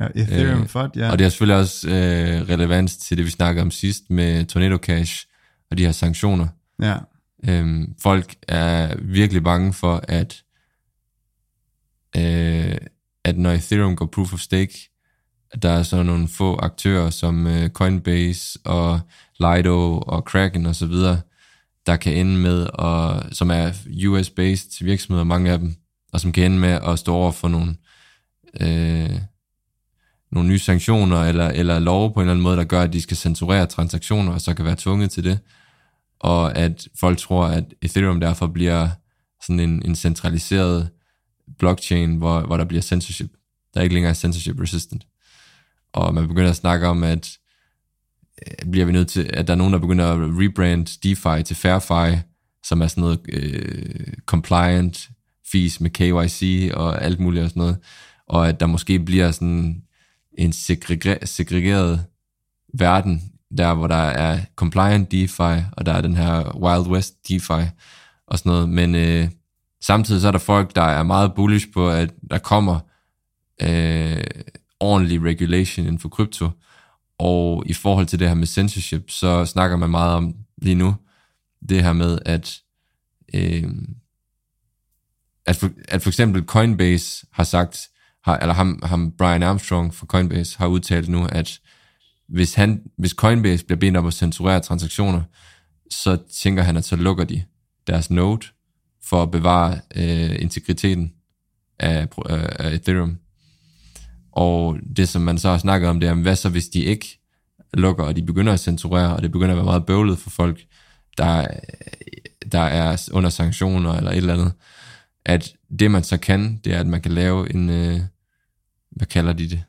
ja Ethereum Øh, FUD, ja. Og det har selvfølgelig også øh, relevans til det, vi snakkede om sidst med Tornado Cash og de her sanktioner. ja, Øhm, folk er virkelig bange for, at, øh, at når Ethereum går proof of stake, der er så nogle få aktører som øh, Coinbase og Lido og Kraken og så videre, der kan ende med, at, som er US-based virksomheder, mange af dem, og som kan ende med at stå over for nogle, øh, nogle nye sanktioner eller, eller lov på en eller anden måde, der gør, at de skal censurere transaktioner, og så kan være tvunget til det og at folk tror, at Ethereum derfor bliver sådan en, en centraliseret blockchain, hvor, hvor der bliver censorship. Der ikke længere censorship resistant. Og man begynder at snakke om, at øh, bliver vi nødt til, at der er nogen, der begynder at rebrand DeFi til FairFi, som er sådan noget øh, compliant fees med KYC og alt muligt og sådan noget. Og at der måske bliver sådan en segre- segregeret verden, der hvor der er compliant DeFi, og der er den her Wild West DeFi og sådan noget. Men øh, samtidig så er der folk, der er meget bullish på, at der kommer øh, ordentlig regulation inden for krypto. Og i forhold til det her med censorship, så snakker man meget om lige nu, det her med, at, øh, at, for, at for eksempel Coinbase har sagt, har, eller ham, ham Brian Armstrong fra Coinbase har udtalt nu, at hvis, han, hvis Coinbase bliver bedt om at censurere transaktioner, så tænker han, at så lukker de deres node for at bevare øh, integriteten af, øh, af Ethereum. Og det, som man så har snakket om, det er, hvad så hvis de ikke lukker, og de begynder at censurere, og det begynder at være meget bøvlet for folk, der, der er under sanktioner eller et eller andet, at det man så kan, det er, at man kan lave en, øh, hvad kalder de det?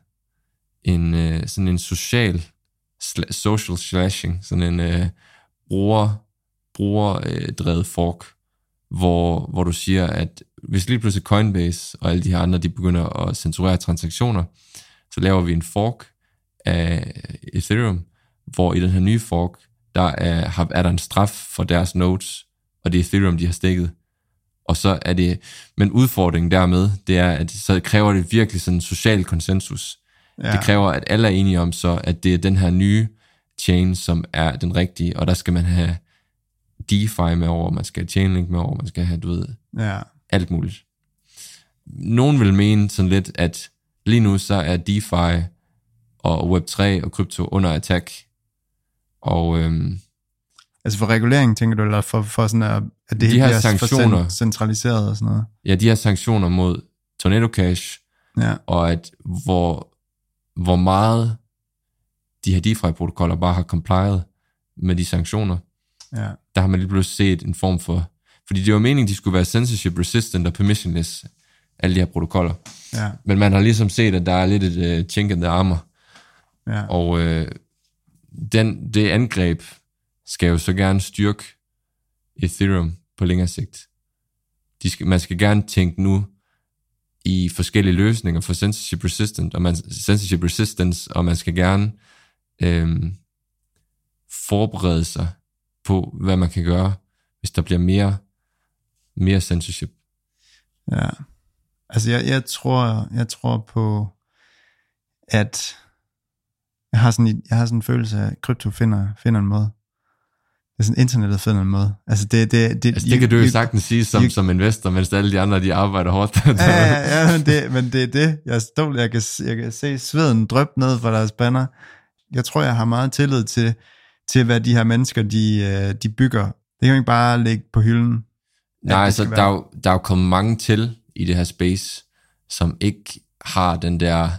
En, øh, sådan en social, sla, social slashing, sådan en øh, bruger, brugerdrevet øh, fork, hvor, hvor du siger, at hvis lige pludselig Coinbase og alle de her andre, de begynder at censurere transaktioner, så laver vi en fork af Ethereum, hvor i den her nye fork, der er, har- er der en straf for deres nodes, og det er Ethereum, de har stikket. Og så er det, men udfordringen dermed, det er, at så kræver det virkelig sådan en social konsensus. Ja. Det kræver, at alle er enige om så, at det er den her nye chain, som er den rigtige, og der skal man have DeFi med over, man skal have Chainlink med over, man skal have, du ved, ja. Alt muligt. Nogen vil mene sådan lidt, at lige nu så er DeFi og Web3 og krypto under attack. Og øhm, Altså for regulering, tænker du, eller for, for sådan, at, at det De her sanktioner. cen- centraliseret og sådan noget? Ja, de her sanktioner mod Tornado Cash, Ja, og at hvor, hvor meget de her DeFi-protokoller bare har complied med de sanktioner, ja, der har man lige pludselig set en form for... Fordi det var meningen, de skulle være censorship resistant og permissionless, alle de her protokoller. ja, Men man har ligesom set, at der er lidt et uh, chink in the armor. ja, Og øh, den, det angreb skal jo så gerne styrke Ethereum på længere sigt. De skal, man skal gerne tænke nu i forskellige løsninger for censorship resistant og man, censorship resistance, og man skal gerne øhm, forberede sig på, hvad man kan gøre, hvis der bliver mere, mere censorship. ja. Altså jeg, jeg, tror, jeg tror på, at jeg har sådan, jeg har sådan en følelse af, at krypto finder, finder en måde. Det er sådan, internettet finder en måde. Altså det, det, det, Altså, det kan du jo sagtens sige som, you- som investor, mens alle de andre, de arbejder hårdt. Ja, ja, ja men, det, men det er det. Jeg, stod, jeg, kan, jeg kan se sveden drøbe ned fra deres banner. Jeg tror, jeg har meget tillid til, til hvad de her mennesker, de, øh, de bygger. Det kan jo ikke bare ligge på hylden. Nej, altså, der er, jo, der er jo kommet mange til i det her space, som ikke har den der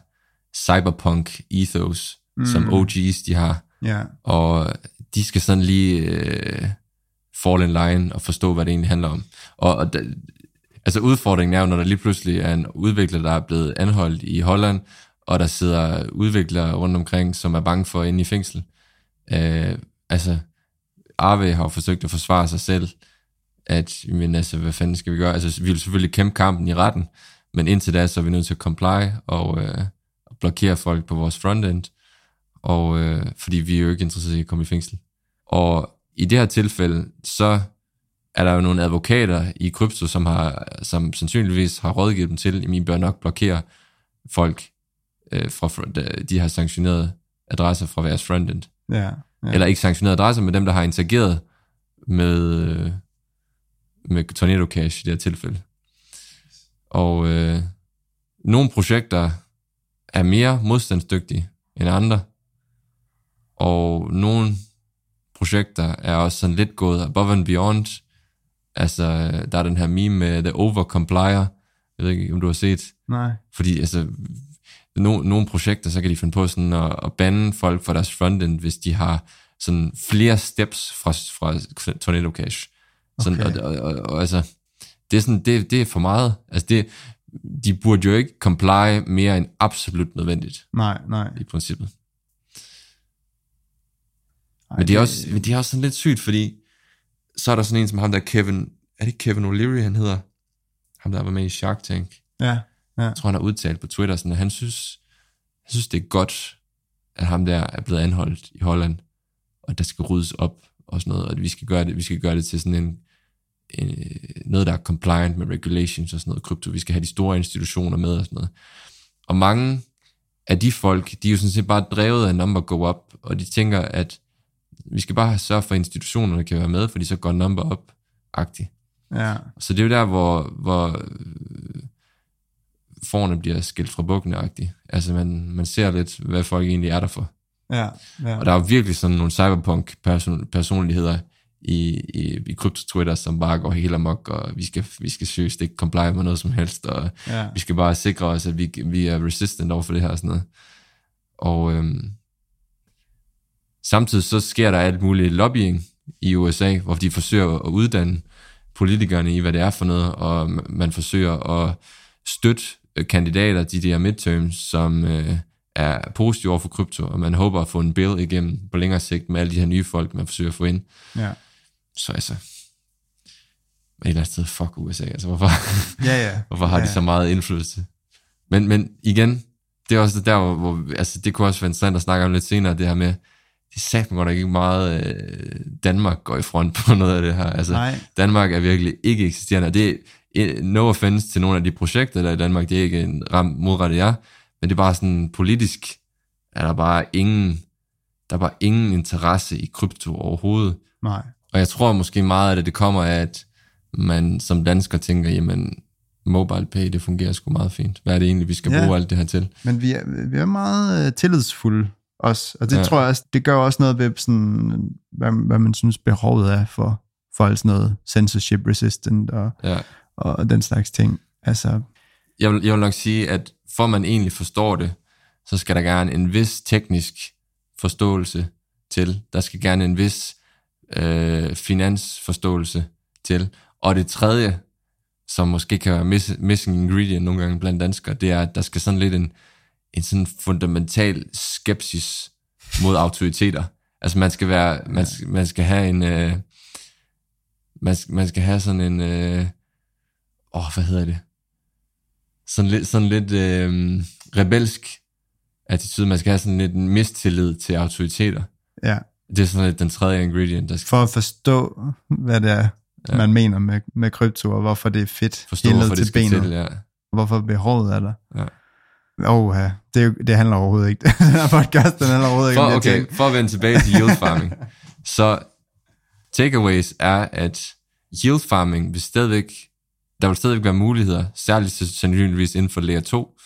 cyberpunk ethos, mm. som OG's de har. Ja, Og de skal sådan lige øh, fall in line og forstå, hvad det egentlig handler om. Og, og da, altså udfordringen er jo, når der lige pludselig er en udvikler, der er blevet anholdt i Holland, og der sidder udviklere rundt omkring, som er bange for at inde i fængsel. Øh, altså, Arve har jo forsøgt at forsvare sig selv, at, men altså, hvad fanden skal vi gøre? Altså, vi vil selvfølgelig kæmpe kampen i retten, men indtil da, så er vi nødt til at comply og, øh, blokere folk på vores frontend, og, øh, fordi vi er jo ikke interesseret i at komme i fængsel. Og i det her tilfælde, så er der jo nogle advokater i krypto, som, har, som sandsynligvis har rådgivet dem til, at I bør nok blokere folk øh, fra fr- de her sanktionerede adresser fra deres frontend. ja, Ja. ja. Eller ikke sanktionerede adresser, men dem, der har interageret med, øh, med Tornado Cash i det her tilfælde. Og øh, nogle projekter er mere modstandsdygtige end andre, og nogle projekter er også sådan lidt gået above and beyond. Altså, der er den her meme med The Overcomplier, jeg ved ikke, om du har set, Nej. fordi altså, no, nogle projekter, så kan de finde på sådan at, at bande folk fra deres frontend, hvis de har sådan flere steps fra, fra Tornado Cash. Sådan, Okay. og, og, og, og, altså, det er, sådan, det, det er for meget. Altså, det, de burde jo ikke comply mere end absolut nødvendigt, Nej, nej. i princippet. Ej, Men det er også, men det er også sådan lidt sygt, fordi så er der sådan en som ham der Kevin, er det Kevin O'Leary, han hedder? Ham der var med i Shark Tank. Ja, ja, Jeg tror, han har udtalt på Twitter, sådan, at han synes, han synes, det er godt, at ham der er blevet anholdt i Holland, og der skal ryddes op og sådan noget, og at vi skal gøre det, vi skal gøre det til sådan en, en, noget, der er compliant med regulations og sådan noget krypto. Vi skal have de store institutioner med og sådan noget. Og mange af de folk, de er jo sådan set bare drevet af number go up, og de tænker, at vi skal bare sørge for, at institutionerne kan være med, fordi så går number up-agtigt. ja, Så det er jo der, hvor, hvor forne bliver skilt fra bukkene Altså man, man ser lidt, hvad folk egentlig er der for. Ja, ja. Og der er virkelig sådan nogle cyberpunk person, personligheder i, i, i krypto-Twitter, som bare går helt amok, og vi skal, vi skal seriøst ikke comply med noget som helst, og Ja. vi skal bare sikre os, at vi, vi er resistant over for det her og sådan noget. Og øhm, samtidig så sker der alt muligt lobbying i USA, hvor de forsøger at uddanne politikerne i, hvad det er for noget, og man forsøger at støtte øh, kandidater til de her midterms, som øh, er positive over for krypto, og man håber at få en bill igennem på længere sigt med alle de her nye folk, man forsøger at få ind. ja. Så altså, et eller andet sted, fuck USA, altså hvorfor, Ja, ja. hvorfor har ja, de så meget indflydelse? Men, men igen, det er også der, hvor, hvor altså det kunne også være interessant at snakke om lidt senere, det her med, det sagt godt nok ikke meget, øh, Danmark går i front på noget af det her. Altså, Nej. Danmark er virkelig ikke eksisterende. og Det er eh, no offense til nogle af de projekter, der er i Danmark, det er ikke en ram modrettet jer, men det er bare sådan politisk, er der bare ingen, der er bare ingen interesse i krypto overhovedet. Nej. Og jeg tror måske meget af det, kommer af, at man som dansker tænker, jamen, mobile pay, det fungerer sgu meget fint. Hvad er det egentlig, vi skal Ja. bruge alt det her til? Men vi er, vi er meget øh, tillidsfulde også. Og det Ja. ja. tror jeg også, det gør også noget ved sådan, hvad, hvad man synes behovet er for, for alt sådan noget censorship resistant og, Ja. og den slags ting. Altså, Jeg vil, jeg vil nok sige, at for man egentlig forstår det, så skal der gerne en vis teknisk forståelse til. Der skal gerne en vis øh, finansforståelse til. Og det tredje, som måske kan være miss, missing ingredient nogle gange blandt danskere, det er, at der skal sådan lidt en, en sådan fundamental skepsis mod autoriteter. Altså man skal være, man, skal- man skal have en, øh, man, skal- man skal have sådan en, øh, åh, hvad hedder det? Sådan lidt, sådan lidt øh, rebelsk attitude. Man skal have sådan lidt mistillid til autoriteter. ja, Det er sådan lidt den tredje ingredient, der skal for at forstå, hvad det er, Ja. man mener med, med krypto, og hvorfor det er fedt. forstå, helt hvorfor det skal benet. til. Ja. Hvorfor behovet er der. Ja. Åh, det, det handler overhovedet ikke. den her podcast, den handler overhovedet ikke For, de okay, ting. for at vende tilbage til yield farming. så takeaways er, at yield farming vil stadigvæk, der vil stadig være muligheder, særligt sandsynligvis inden for layer 2,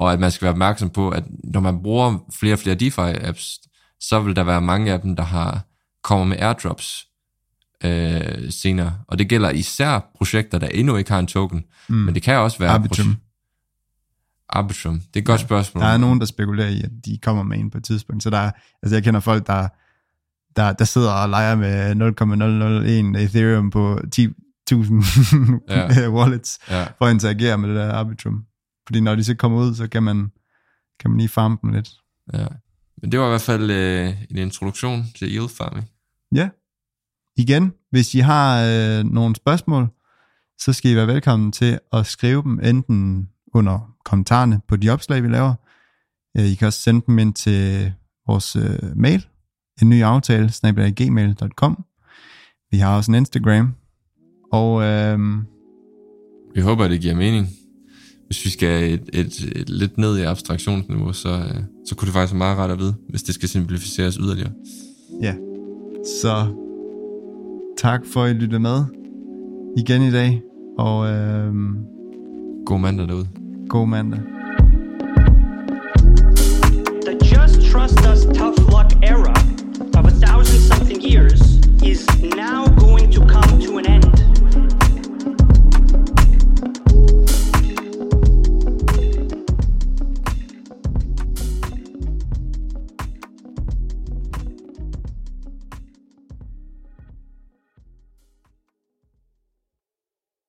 og at man skal være opmærksom på, at når man bruger flere og flere DeFi-apps, så vil der være mange af dem, der har kommer med airdrops øh, senere. Og det gælder især projekter, der endnu ikke har en token, mm. men det kan også være... Arbitrum. Arbitrum, det er et godt spørgsmål. Der er nogen, der spekulerer i, at de kommer med en på et tidspunkt, så der er, altså jeg kender folk, der der, der sidder og leger med 0,001 Ethereum på 10, ja. Øh, wallets ja. for at interagere med det der Arbitrum. Fordi når de så kommer ud, så kan man, kan man lige farme dem lidt. Ja. Men det var i hvert fald øh, en introduktion til yield farming. Ja. Igen, hvis I har øh, nogle spørgsmål, så skal I være velkommen til at skrive dem enten under kommentarerne på de opslag, vi laver. Øh, I kan også sende dem ind til vores øh, mail, en ny aftale, gmail.com. Vi har også en Instagram, og øhm, vi håber, det giver mening. Hvis vi skal et, et, et lidt ned i abstraktionsniveau, så, øh, så kunne det faktisk være meget rart at vide, hvis det skal simplificeres yderligere. Ja, så tak for, at I lyttede med igen i dag. Og øhm, god mandag derude. God mandag. The just trust us tough luck era of a thousand something years is now going to come to an end.